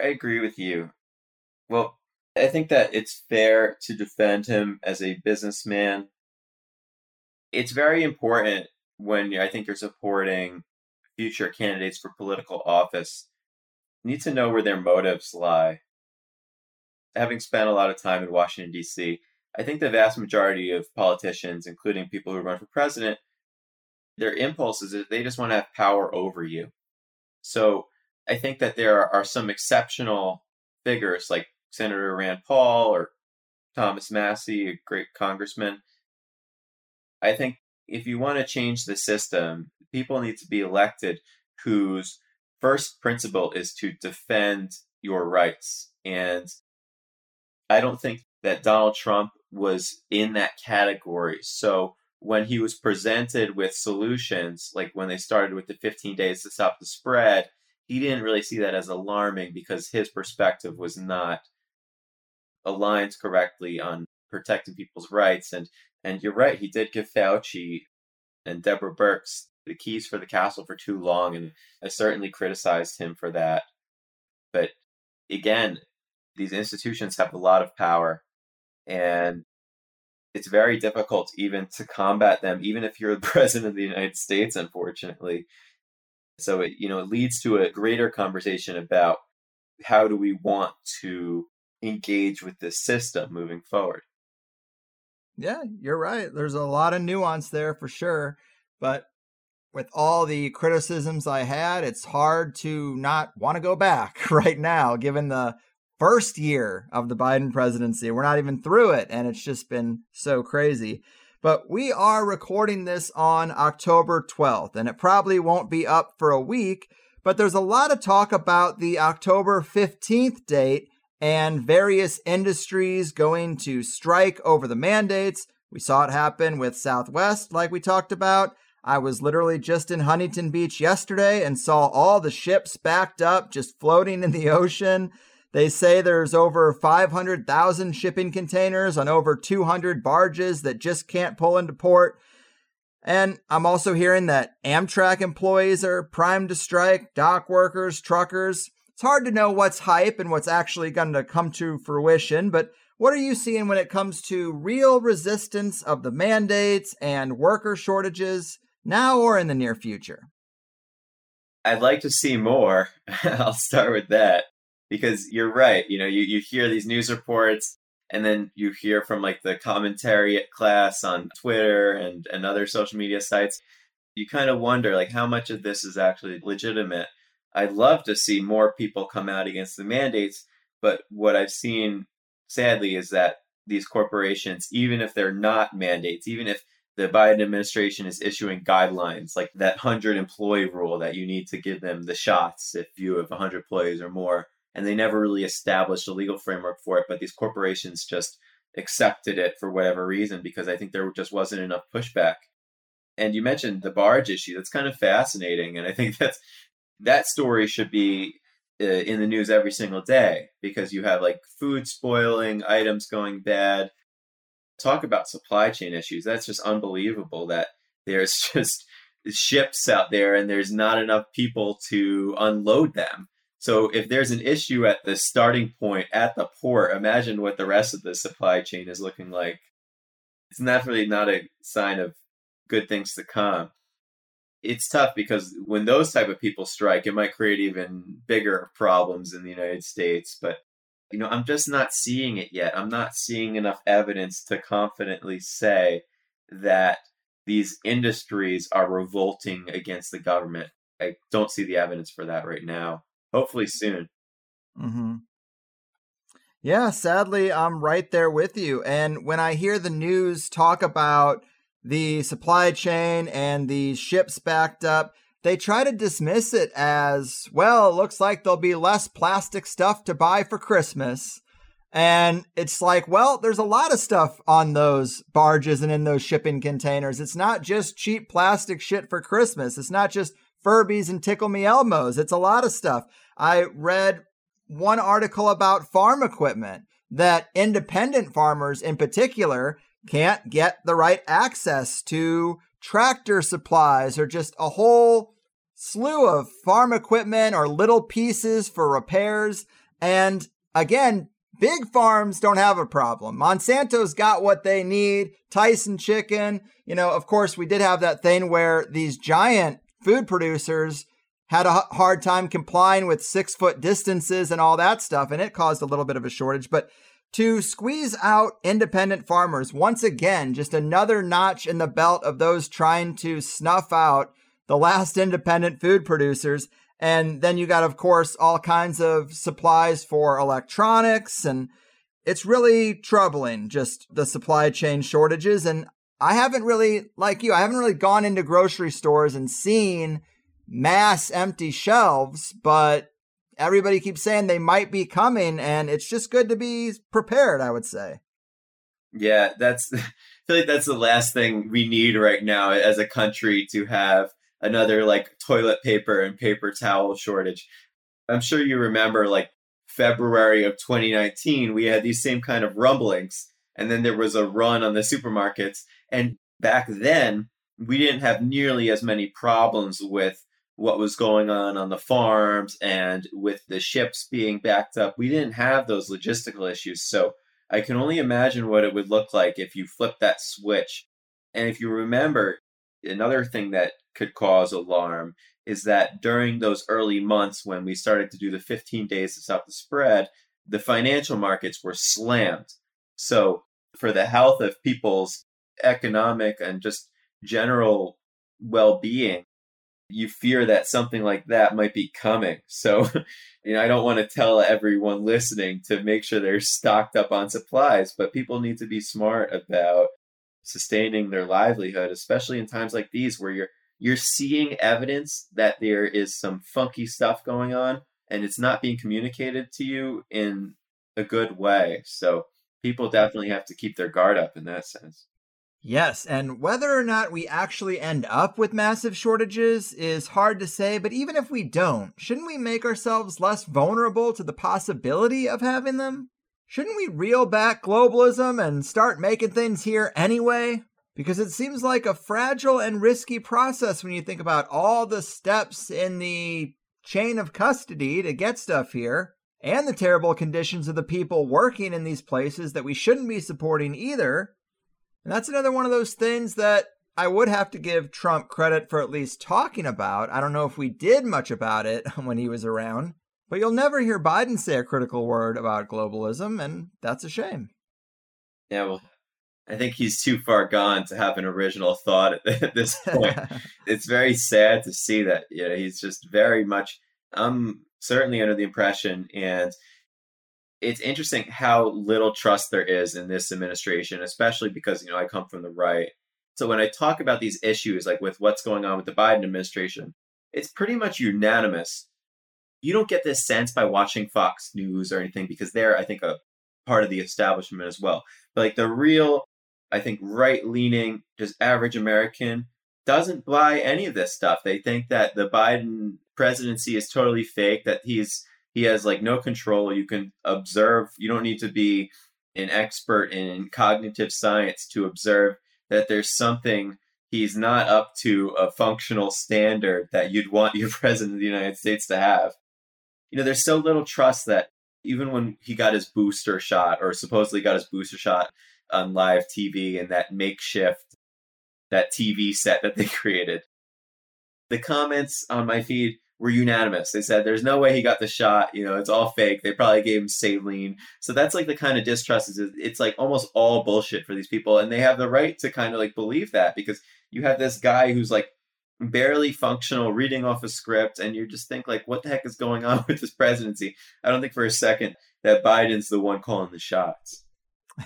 S2: I agree with you. Well, I think that it's fair to defend him as a businessman. it's very important when I think you're supporting future candidates for political office. You need to know where their motives lie. Having spent a lot of time in Washington, D.C., I think the vast majority of politicians, including people who run for president, their impulse is they just want to have power over you. So I think that there are some exceptional figures like Senator Rand Paul or Thomas Massie, a great congressman. I think if you want to change the system, people need to be elected whose first principle is to defend your rights. And I don't think that Donald Trump was in that category. So when he was presented with solutions, like when they started with the 15 days to stop the spread, he didn't really see that as alarming because his perspective was not aligned correctly on protecting people's rights. And and you're right, he did give Fauci and Deborah Birx the keys for the castle for too long, and I certainly criticized him for that. But again, these institutions have a lot of power, and it's very difficult even to combat them, even if you're the president of the United States, unfortunately. So it, you know, it leads to a greater conversation about how do we want to engage with this system moving forward.
S1: Yeah, you're right. There's a lot of nuance there for sure. But with all the criticisms I had, it's hard to not want to go back right now, given the first year of the Biden presidency. We're not even through it, and it's just been so crazy. But we are recording this on October 12th, and it probably won't be up for a week. But there's a lot of talk about the October 15th date and various industries going to strike over the mandates. We saw it happen with Southwest, like we talked about. I was literally just in Huntington Beach yesterday and saw all the ships backed up, just floating in the ocean. They say there's over 500,000 shipping containers on over 200 barges that just can't pull into port. And I'm also hearing that Amtrak employees are primed to strike, dock workers, truckers. It's hard to know what's hype and what's actually going to come to fruition, but what are you seeing when it comes to real resistance of the mandates and worker shortages now or in the near future?
S2: I'd like to see more. I'll start with that because you're right. You know, you, you hear these news reports and then you hear from like the commentary class on Twitter and, and other social media sites. You kind of wonder like how much of this is actually legitimate I'd love to see more people come out against the mandates, but what I've seen sadly is that these corporations, even if they're not mandates, even if the Biden administration is issuing guidelines like that 100 employee rule that you need to give them the shots if you have 100 employees or more, and they never really established a legal framework for it, but these corporations just accepted it for whatever reason because I think there just wasn't enough pushback. And you mentioned the barge issue. That's kind of fascinating. And I think that's that story should be uh, in the news every single day because you have like food spoiling, items going bad. Talk about supply chain issues. That's just unbelievable that there's just ships out there and there's not enough people to unload them. So if there's an issue at the starting point at the port, imagine what the rest of the supply chain is looking like. It's definitely not a sign of good things to come it's tough because when those type of people strike, it might create even bigger problems in the United States. But you know, I'm just not seeing it yet. I'm not seeing enough evidence to confidently say that these industries are revolting against the government. I don't see the evidence for that right now. Hopefully soon.
S1: Mm-hmm. Yeah, sadly, I'm right there with you. And when I hear the news talk about the supply chain and the ships backed up, they try to dismiss it as, well, it looks like there'll be less plastic stuff to buy for Christmas. And it's like, well, there's a lot of stuff on those barges and in those shipping containers. It's not just cheap plastic shit for Christmas. It's not just Furbies and Tickle Me Elmos. It's a lot of stuff. I read one article about farm equipment that independent farmers in particular can't get the right access to tractor supplies or just a whole slew of farm equipment or little pieces for repairs. And again, Big farms don't have a problem. Monsanto's got what they need. Tyson chicken. You know, of course, we did have that thing where these giant food producers had a hard time complying with six foot distances and all that stuff, and it caused a little bit of a shortage. But to squeeze out independent farmers, once again, just another notch in the belt of those trying to snuff out the last independent food producers. And then you got, of course, all kinds of supplies for electronics. And it's really troubling, just the supply chain shortages. And I haven't really, like you, I haven't really gone into grocery stores and seen mass empty shelves, but everybody keeps saying they might be coming, and it's just good to be prepared, I would say.
S2: Yeah, that's I feel like that's the last thing we need right now as a country to have another like toilet paper and paper towel shortage. I'm sure you remember like February of 2019, we had these same kind of rumblings, and then there was a run on the supermarkets. And back then, we didn't have nearly as many problems with what was going on on the farms and with the ships being backed up. We didn't have those logistical issues. So I can only imagine what it would look like if you flip that switch. And if you remember, another thing that could cause alarm is that during those early months when we started to do the 15 days to stop the spread, the financial markets were slammed. So, for the health of people's economic and just general well being, you fear that something like that might be coming. So, you know, I don't want to tell everyone listening to make sure they're stocked up on supplies, but people need to be smart about sustaining their livelihood, especially in times like these where you're you're seeing evidence that there is some funky stuff going on and it's not being communicated to you in a good way. So, people definitely have to keep their guard up in that sense.
S1: Yes, and whether or not we actually end up with massive shortages is hard to say, but even if we don't, shouldn't we make ourselves less vulnerable to the possibility of having them? Shouldn't we reel back globalism and start making things here anyway? Because it seems like a fragile and risky process when you think about all the steps in the chain of custody to get stuff here, and the terrible conditions of the people working in these places that we shouldn't be supporting either. And that's another one of those things that I would have to give Trump credit for at least talking about. I don't know if we did much about it when he was around, but you'll never hear Biden say a critical word about globalism, and that's a shame.
S2: Yeah, well, I think he's too far gone to have an original thought at this point. it's very sad to see that. You know, he's just very much. I'm certainly under the impression, and it's interesting how little trust there is in this administration, especially because you know I come from the right. So when I talk about these issues, like with what's going on with the Biden administration, it's pretty much unanimous. You don't get this sense by watching Fox News or anything because they're, I think, a part of the establishment as well. But like the real, I think, right leaning, just average American doesn't buy any of this stuff. They think that the Biden presidency is totally fake, that he's he has like no control. You can observe. You don't need to be an expert in cognitive science to observe that there's something he's not up to a functional standard that you'd want your president of the United States to have. You know, there's so little trust that even when he got his booster shot or supposedly got his booster shot on live TV and that makeshift that TV set that they created. The comments on my feed were unanimous. They said there's no way he got the shot. You know, it's all fake. They probably gave him saline. So that's like the kind of distrust is it's like almost all bullshit for these people, and they have the right to kind of like believe that because you have this guy who's like barely functional reading off a script and you just think like what the heck is going on with this presidency i don't think for a second that biden's the one calling the shots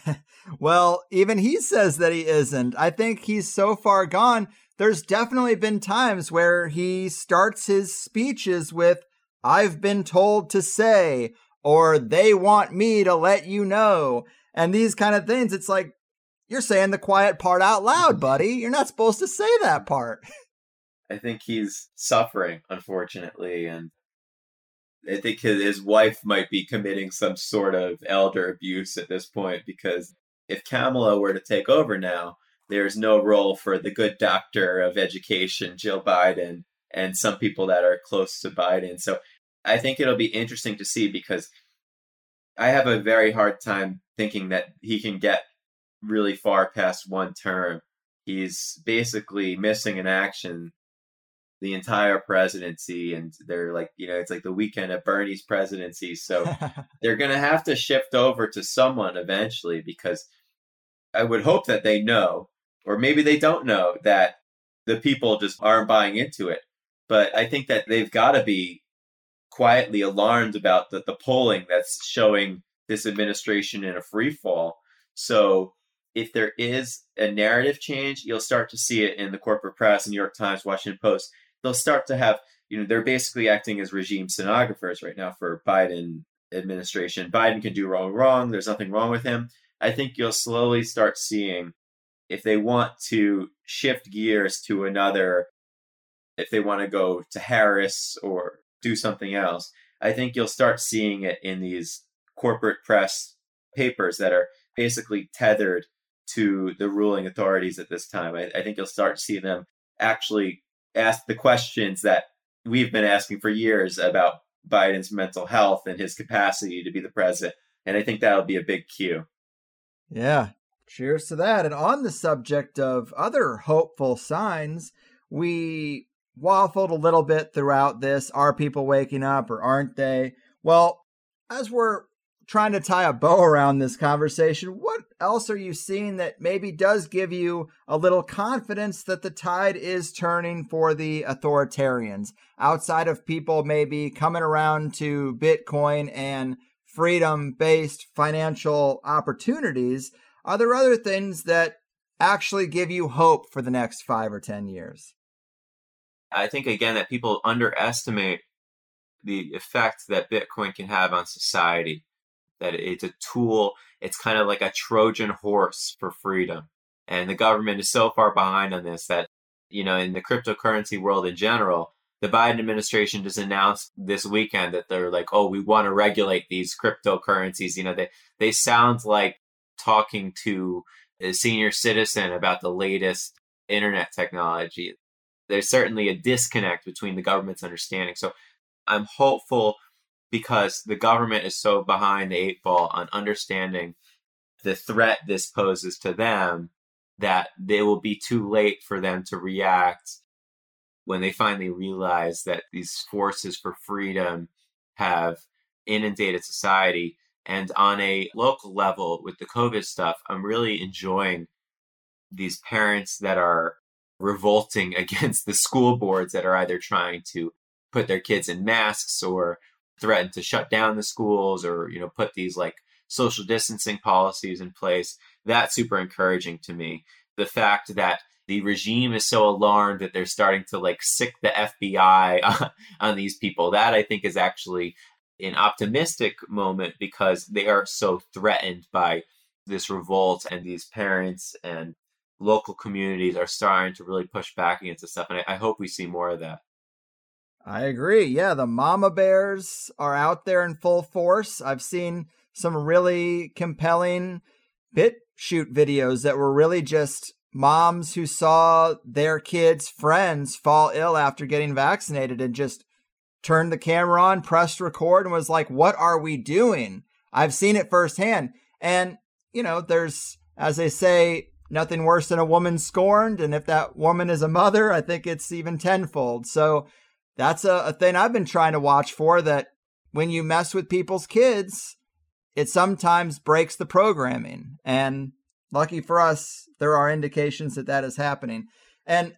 S1: well even he says that he isn't i think he's so far gone there's definitely been times where he starts his speeches with, I've been told to say, or they want me to let you know. And these kind of things. It's like, you're saying the quiet part out loud, buddy. You're not supposed to say that part.
S2: I think he's suffering, unfortunately. And I think his, his wife might be committing some sort of elder abuse at this point because if Kamala were to take over now, there's no role for the good doctor of education, Jill Biden, and some people that are close to Biden. So I think it'll be interesting to see because I have a very hard time thinking that he can get really far past one term. He's basically missing in action the entire presidency and they're like you know it's like the weekend of bernie's presidency so they're going to have to shift over to someone eventually because i would hope that they know or maybe they don't know that the people just aren't buying into it but i think that they've got to be quietly alarmed about the, the polling that's showing this administration in a free fall so if there is a narrative change, you'll start to see it in the corporate press, New York Times, Washington Post they'll start to have you know they're basically acting as regime stenographers right now for Biden administration. Biden can do wrong wrong. There's nothing wrong with him. I think you'll slowly start seeing if they want to shift gears to another if they want to go to Harris or do something else. I think you'll start seeing it in these corporate press papers that are basically tethered to the ruling authorities at this time. I, I think you'll start to see them actually ask the questions that we've been asking for years about Biden's mental health and his capacity to be the president. And I think that'll be a big cue.
S1: Yeah. Cheers to that. And on the subject of other hopeful signs, we waffled a little bit throughout this. Are people waking up or aren't they? Well, as we're trying to tie a bow around this conversation, what else are you seeing that maybe does give you a little confidence that the tide is turning for the authoritarians outside of people maybe coming around to Bitcoin and freedom based financial opportunities? Are there other things that actually give you hope for the next five or 10 years?
S2: I think, again, that people underestimate the effect that Bitcoin can have on society that it's a tool. It's kind of like a Trojan horse for freedom. And the government is so far behind on this that, you know, in the cryptocurrency world in general, the Biden administration just announced this weekend that they're like, oh, we want to regulate these cryptocurrencies. You know, they, they sound like talking to a senior citizen about the latest internet technology. There's certainly a disconnect between the government's understanding. So I'm hopeful because the government is so behind the eight ball on understanding the threat this poses to them that they will be too late for them to react when they finally realize that these forces for freedom have inundated society. And on a local level with the COVID stuff, I'm really enjoying these parents that are revolting against the school boards that are either trying to put their kids in masks or threaten to shut down the schools or you know put these like social distancing policies in place. That's super encouraging to me. The fact that the regime is so alarmed that they're starting to like sic the FBI on these people that I think is actually an optimistic moment because they are so threatened by this revolt and these parents and local communities are starting to really push back against this stuff and I, I hope we see more of that
S1: I agree. Yeah, the mama bears are out there in full force. I've seen some really compelling bit shoot videos that were really just moms who saw their kids' friends fall ill after getting vaccinated and just turned the camera on, pressed record, and was like, What are we doing? I've seen it firsthand. And, you know, there's, as they say, nothing worse than a woman scorned. And if that woman is a mother, I think it's even tenfold. So, that's a, a thing I've been trying to watch for that when you mess with people's kids, it sometimes breaks the programming. And lucky for us, there are indications that that is happening. And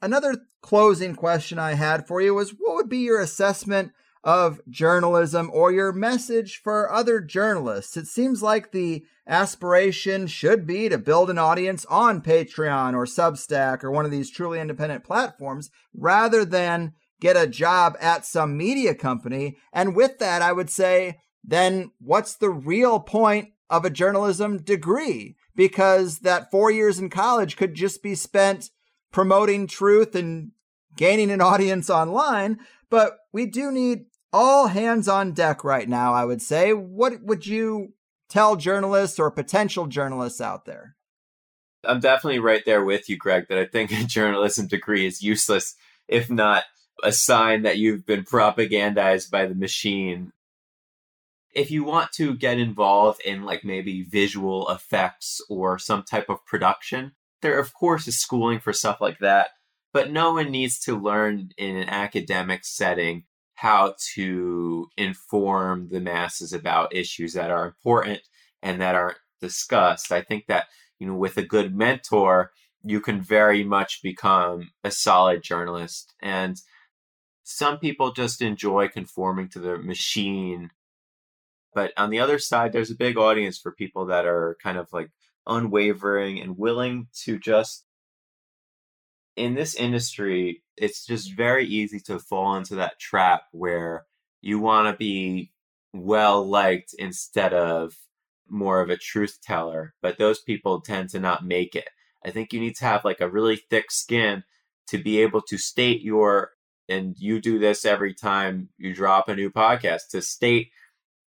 S1: another closing question I had for you was what would be your assessment of journalism or your message for other journalists? It seems like the aspiration should be to build an audience on Patreon or Substack or one of these truly independent platforms rather than get a job at some media company. And with that, I would say, then what's the real point of a journalism degree? Because that four years in college could just be spent promoting truth and gaining an audience online. But we do need all hands on deck right now, I would say. What would you tell journalists or potential journalists out there?
S2: I'm definitely right there with you, Greg, that I think a journalism degree is useless if not a sign that you've been propagandized by the machine. if you want to get involved in like maybe visual effects or some type of production, there of course is schooling for stuff like that, but no one needs to learn in an academic setting how to inform the masses about issues that are important and that aren't discussed. I think that, you know, with a good mentor, you can very much become a solid journalist. And some people just enjoy conforming to the machine. But on the other side, there's a big audience for people that are kind of like unwavering and willing to just in this industry it's just mm-hmm. very easy to fall into that trap where you want to be well liked instead of more of a truth teller but those people tend to not make it. I think you need to have like a really thick skin to be able to state your and you do this every time you drop a new podcast to state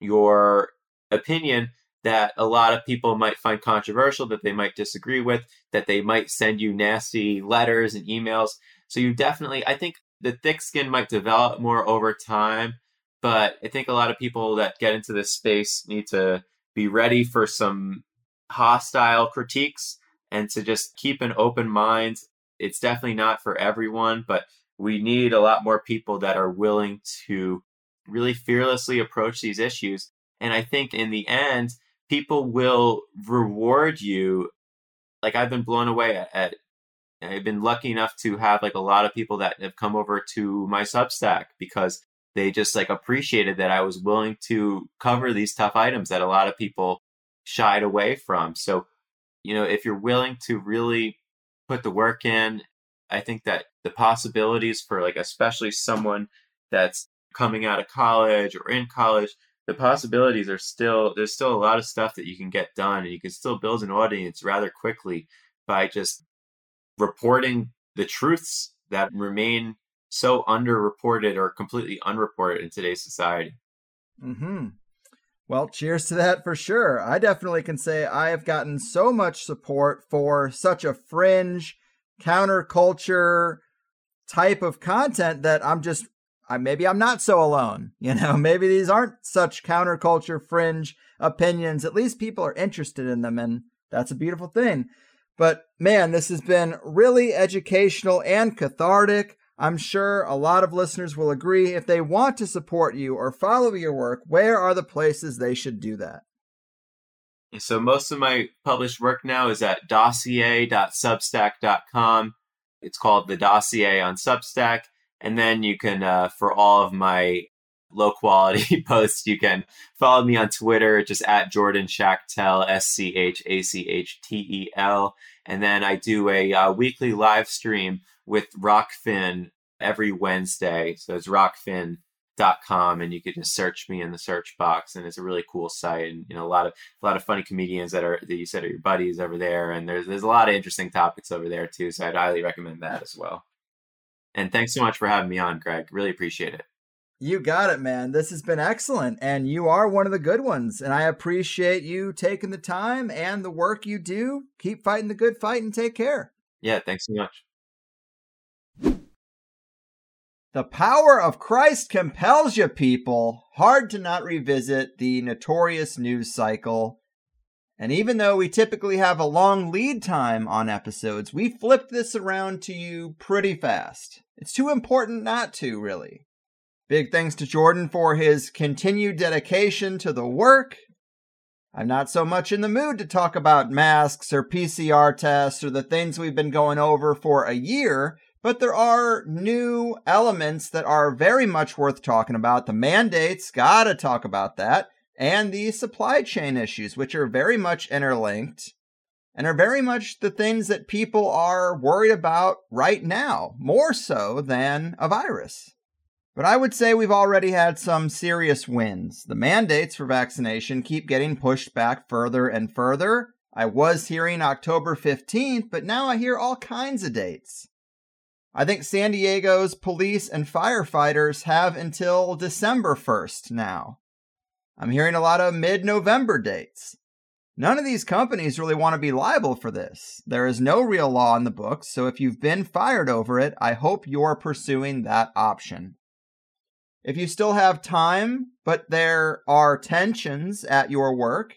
S2: your opinion that a lot of people might find controversial, that they might disagree with, that they might send you nasty letters and emails. So you definitely, I think the thick skin might develop more over time, but I think a lot of people that get into this space need to be ready for some hostile critiques and to just keep an open mind. It's definitely not for everyone, but we need a lot more people that are willing to really fearlessly approach these issues. And I think in the end, people will reward you. Like I've been blown away at, at I've been lucky enough to have like a lot of people that have come over to my Substack because they just like appreciated that I was willing to cover these tough items that a lot of people shied away from. So, you know, if you're willing to really put the work in, I think that the possibilities for like especially someone that's coming out of college or in college the possibilities are still there's still a lot of stuff that you can get done and you can still build an audience rather quickly by just reporting the truths that remain so underreported or completely unreported in today's society.
S1: Mhm. Well, cheers to that for sure. I definitely can say I have gotten so much support for such a fringe counterculture type of content that I'm just I, maybe I'm not so alone. You know, maybe these aren't such counterculture fringe opinions. At least people are interested in them, and that's a beautiful thing. But man, this has been really educational and cathartic. I'm sure a lot of listeners will agree. If they want to support you or follow your work, where are the places they should do that?
S2: So, most of my published work now is at dossier.substack.com. It's called The Dossier on Substack. And then you can, uh, for all of my low quality posts, you can follow me on Twitter, just at Jordan Schachtel, S C H A C H T E L. And then I do a uh, weekly live stream with Rokfin every Wednesday. So it's rokfin.com and you could just search me in the search box and it's a really cool site and you know a lot of a lot of funny comedians that are that you said are your buddies over there and there's there's a lot of interesting topics over there too so I'd highly recommend that as well. And thanks so much for having me on, Greg. Really appreciate it.
S1: You got it, man. This has been excellent. And you are one of the good ones. And I appreciate you taking the time and the work you do. Keep fighting the good fight and take care.
S2: Yeah, thanks so much.
S1: The power of Christ compels you, people. Hard to not revisit the notorious news cycle and even though we typically have a long lead time on episodes, we flip this around to you pretty fast. It's too important not to, really. Big thanks to Jordan for his continued dedication to the work. I'm not so much in the mood to talk about masks or PCR tests or the things we've been going over for a year, but there are new elements that are very much worth talking about. The mandates, gotta talk about that and the supply chain issues, which are very much interlinked and are very much the things that people are worried about right now, more so than a virus. But I would say we've already had some serious wins. The mandates for vaccination keep getting pushed back further and further. I was hearing October 15th, but now I hear all kinds of dates. I think San Diego's police and firefighters have until December 1st now. I'm hearing a lot of mid November dates. None of these companies really want to be liable for this. There is no real law in the books, so if you've been fired over it, I hope you're pursuing that option. If you still have time, but there are tensions at your work,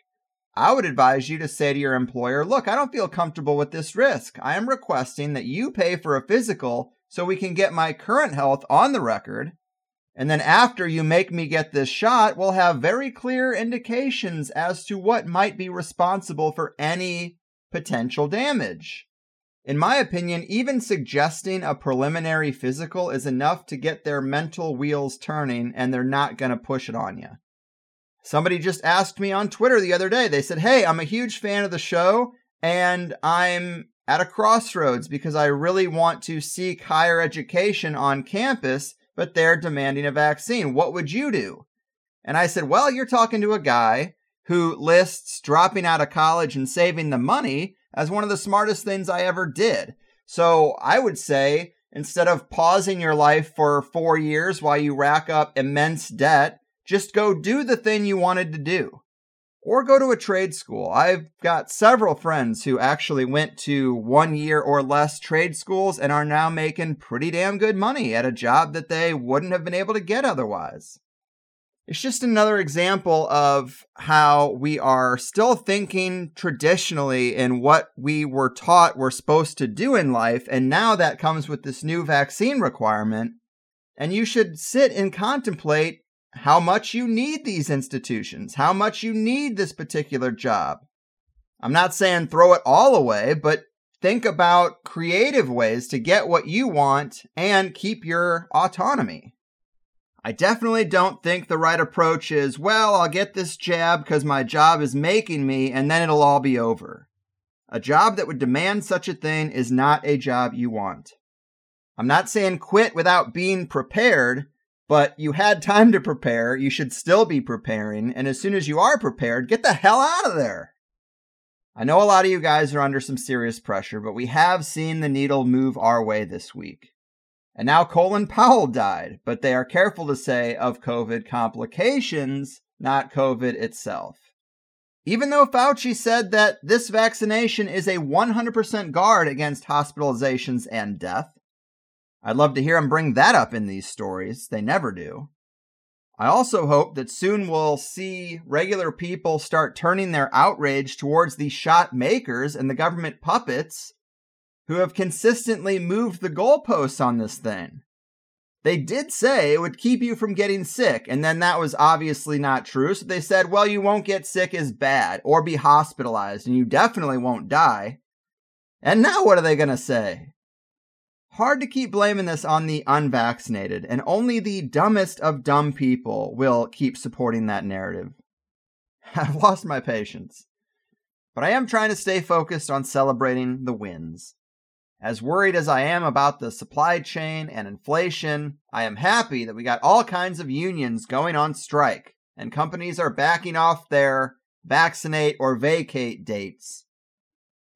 S1: I would advise you to say to your employer, Look, I don't feel comfortable with this risk. I am requesting that you pay for a physical so we can get my current health on the record. And then after you make me get this shot, we'll have very clear indications as to what might be responsible for any potential damage. In my opinion, even suggesting a preliminary physical is enough to get their mental wheels turning and they're not going to push it on you. Somebody just asked me on Twitter the other day. They said, Hey, I'm a huge fan of the show and I'm at a crossroads because I really want to seek higher education on campus, but they're demanding a vaccine. What would you do? And I said, Well, you're talking to a guy who lists dropping out of college and saving the money as one of the smartest things I ever did. So I would say instead of pausing your life for four years while you rack up immense debt, just go do the thing you wanted to do. Or go to a trade school. I've got several friends who actually went to one year or less trade schools and are now making pretty damn good money at a job that they wouldn't have been able to get otherwise. It's just another example of how we are still thinking traditionally in what we were taught we're supposed to do in life. And now that comes with this new vaccine requirement. And you should sit and contemplate how much you need these institutions, how much you need this particular job. I'm not saying throw it all away, but think about creative ways to get what you want and keep your autonomy. I definitely don't think the right approach is, well, I'll get this jab because my job is making me and then it'll all be over. A job that would demand such a thing is not a job you want. I'm not saying quit without being prepared, but you had time to prepare. You should still be preparing. And as soon as you are prepared, get the hell out of there. I know a lot of you guys are under some serious pressure, but we have seen the needle move our way this week. And now Colin Powell died, but they are careful to say of COVID complications, not COVID itself. Even though Fauci said that this vaccination is a 100% guard against hospitalizations and death, I'd love to hear them bring that up in these stories. They never do. I also hope that soon we'll see regular people start turning their outrage towards the shot makers and the government puppets who have consistently moved the goalposts on this thing. They did say it would keep you from getting sick, and then that was obviously not true. So they said, well, you won't get sick as bad or be hospitalized, and you definitely won't die. And now what are they going to say? Hard to keep blaming this on the unvaccinated, and only the dumbest of dumb people will keep supporting that narrative. I've lost my patience. But I am trying to stay focused on celebrating the wins. As worried as I am about the supply chain and inflation, I am happy that we got all kinds of unions going on strike and companies are backing off their vaccinate or vacate dates.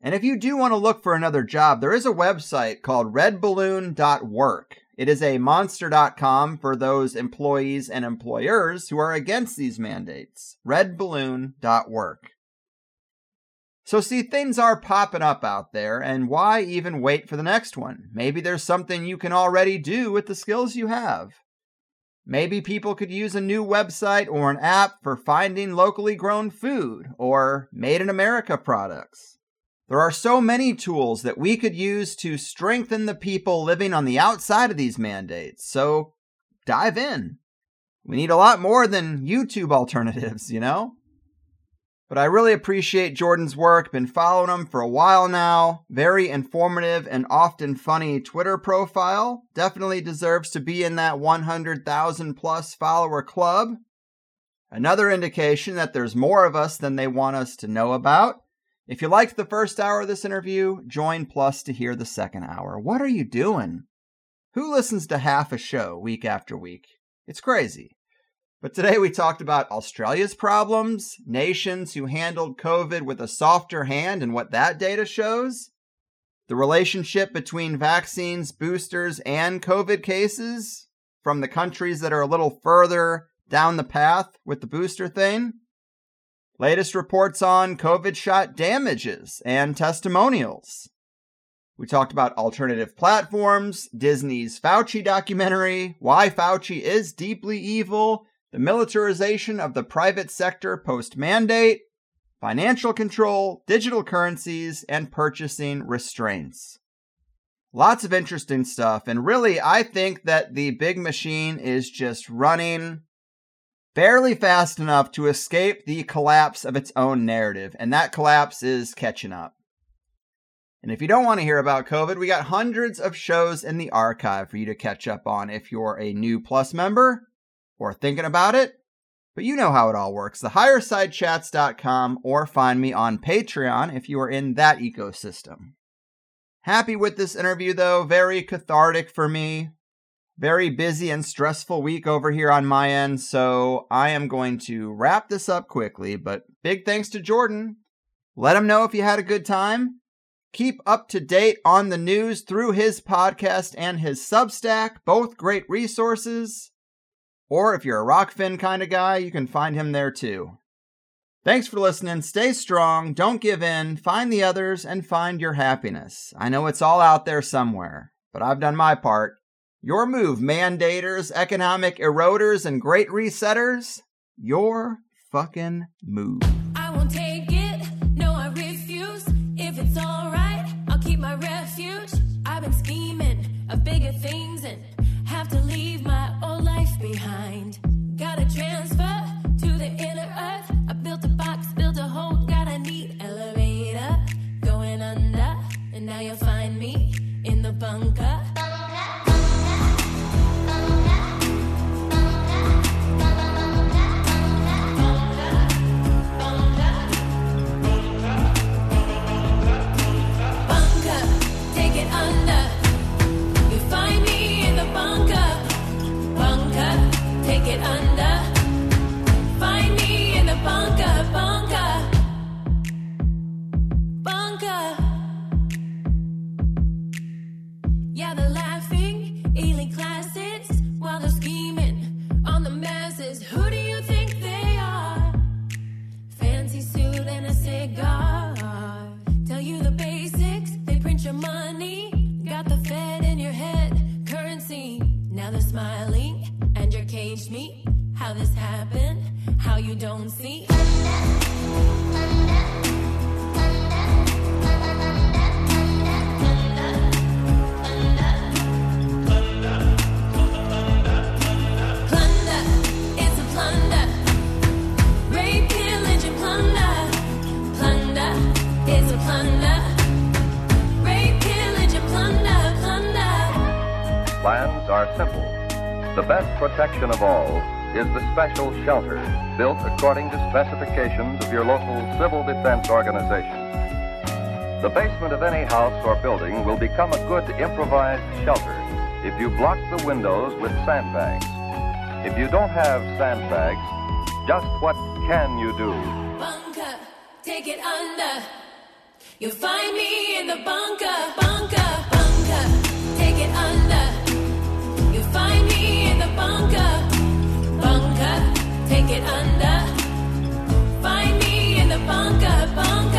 S1: And if you do want to look for another job, there is a website called redballoon.work. It is a monster.com for those employees and employers who are against these mandates. redballoon.work. So, see, things are popping up out there, and why even wait for the next one? Maybe there's something you can already do with the skills you have. Maybe people could use a new website or an app for finding locally grown food or made in America products. There are so many tools that we could use to strengthen the people living on the outside of these mandates, so dive in. We need a lot more than YouTube alternatives, you know? But I really appreciate Jordan's work. Been following him for a while now. Very informative and often funny Twitter profile. Definitely deserves to be in that 100,000 plus follower club. Another indication that there's more of us than they want us to know about. If you liked the first hour of this interview, join Plus to hear the second hour. What are you doing? Who listens to half a show week after week? It's crazy. But today we talked about Australia's problems, nations who handled COVID with a softer hand and what that data shows, the relationship between vaccines, boosters, and COVID cases from the countries that are a little further down the path with the booster thing, latest reports on COVID shot damages and testimonials. We talked about alternative platforms, Disney's Fauci documentary, why Fauci is deeply evil, the militarization of the private sector post mandate, financial control, digital currencies, and purchasing restraints. Lots of interesting stuff. And really, I think that the big machine is just running barely fast enough to escape the collapse of its own narrative. And that collapse is catching up. And if you don't want to hear about COVID, we got hundreds of shows in the archive for you to catch up on if you're a new Plus member or thinking about it. But you know how it all works. TheHigherSideChats.com or find me on Patreon if you are in that ecosystem. Happy with this interview though, very cathartic for me. Very busy and stressful week over here on my end, so I am going to wrap this up quickly. But big thanks to Jordan. Let him know if you had a good time. Keep up to date on the news through his podcast and his Substack, both great resources. Or if you're a Rokfin kind of guy, you can find him there too. Thanks for listening. Stay strong. Don't give in. Find the others and find your happiness. I know it's all out there somewhere, but I've done my part. Your move, mandators, economic eroders, and great resetters. Your fucking move.
S3: I won't take it. No, I refuse. If it's alright I'll keep my refuge. I've been scheming of bigger things and have to leave my old life behind. Gotta transfer to the inner earth. I built a box, built a home, got a neat elevator going under. And now you'll find me in the bunker.
S4: Protection according to specifications of your local civil defense organization. The basement of any house or building will become a good improvised shelter if you block the windows with sandbags. If you don't have sandbags, just what can you do?
S3: Bunker, take it under. You'll find me in the bunker, bunker, bunker. Take it under. You'll find me in the bunker, bunker. Take it under the bunker, bunker.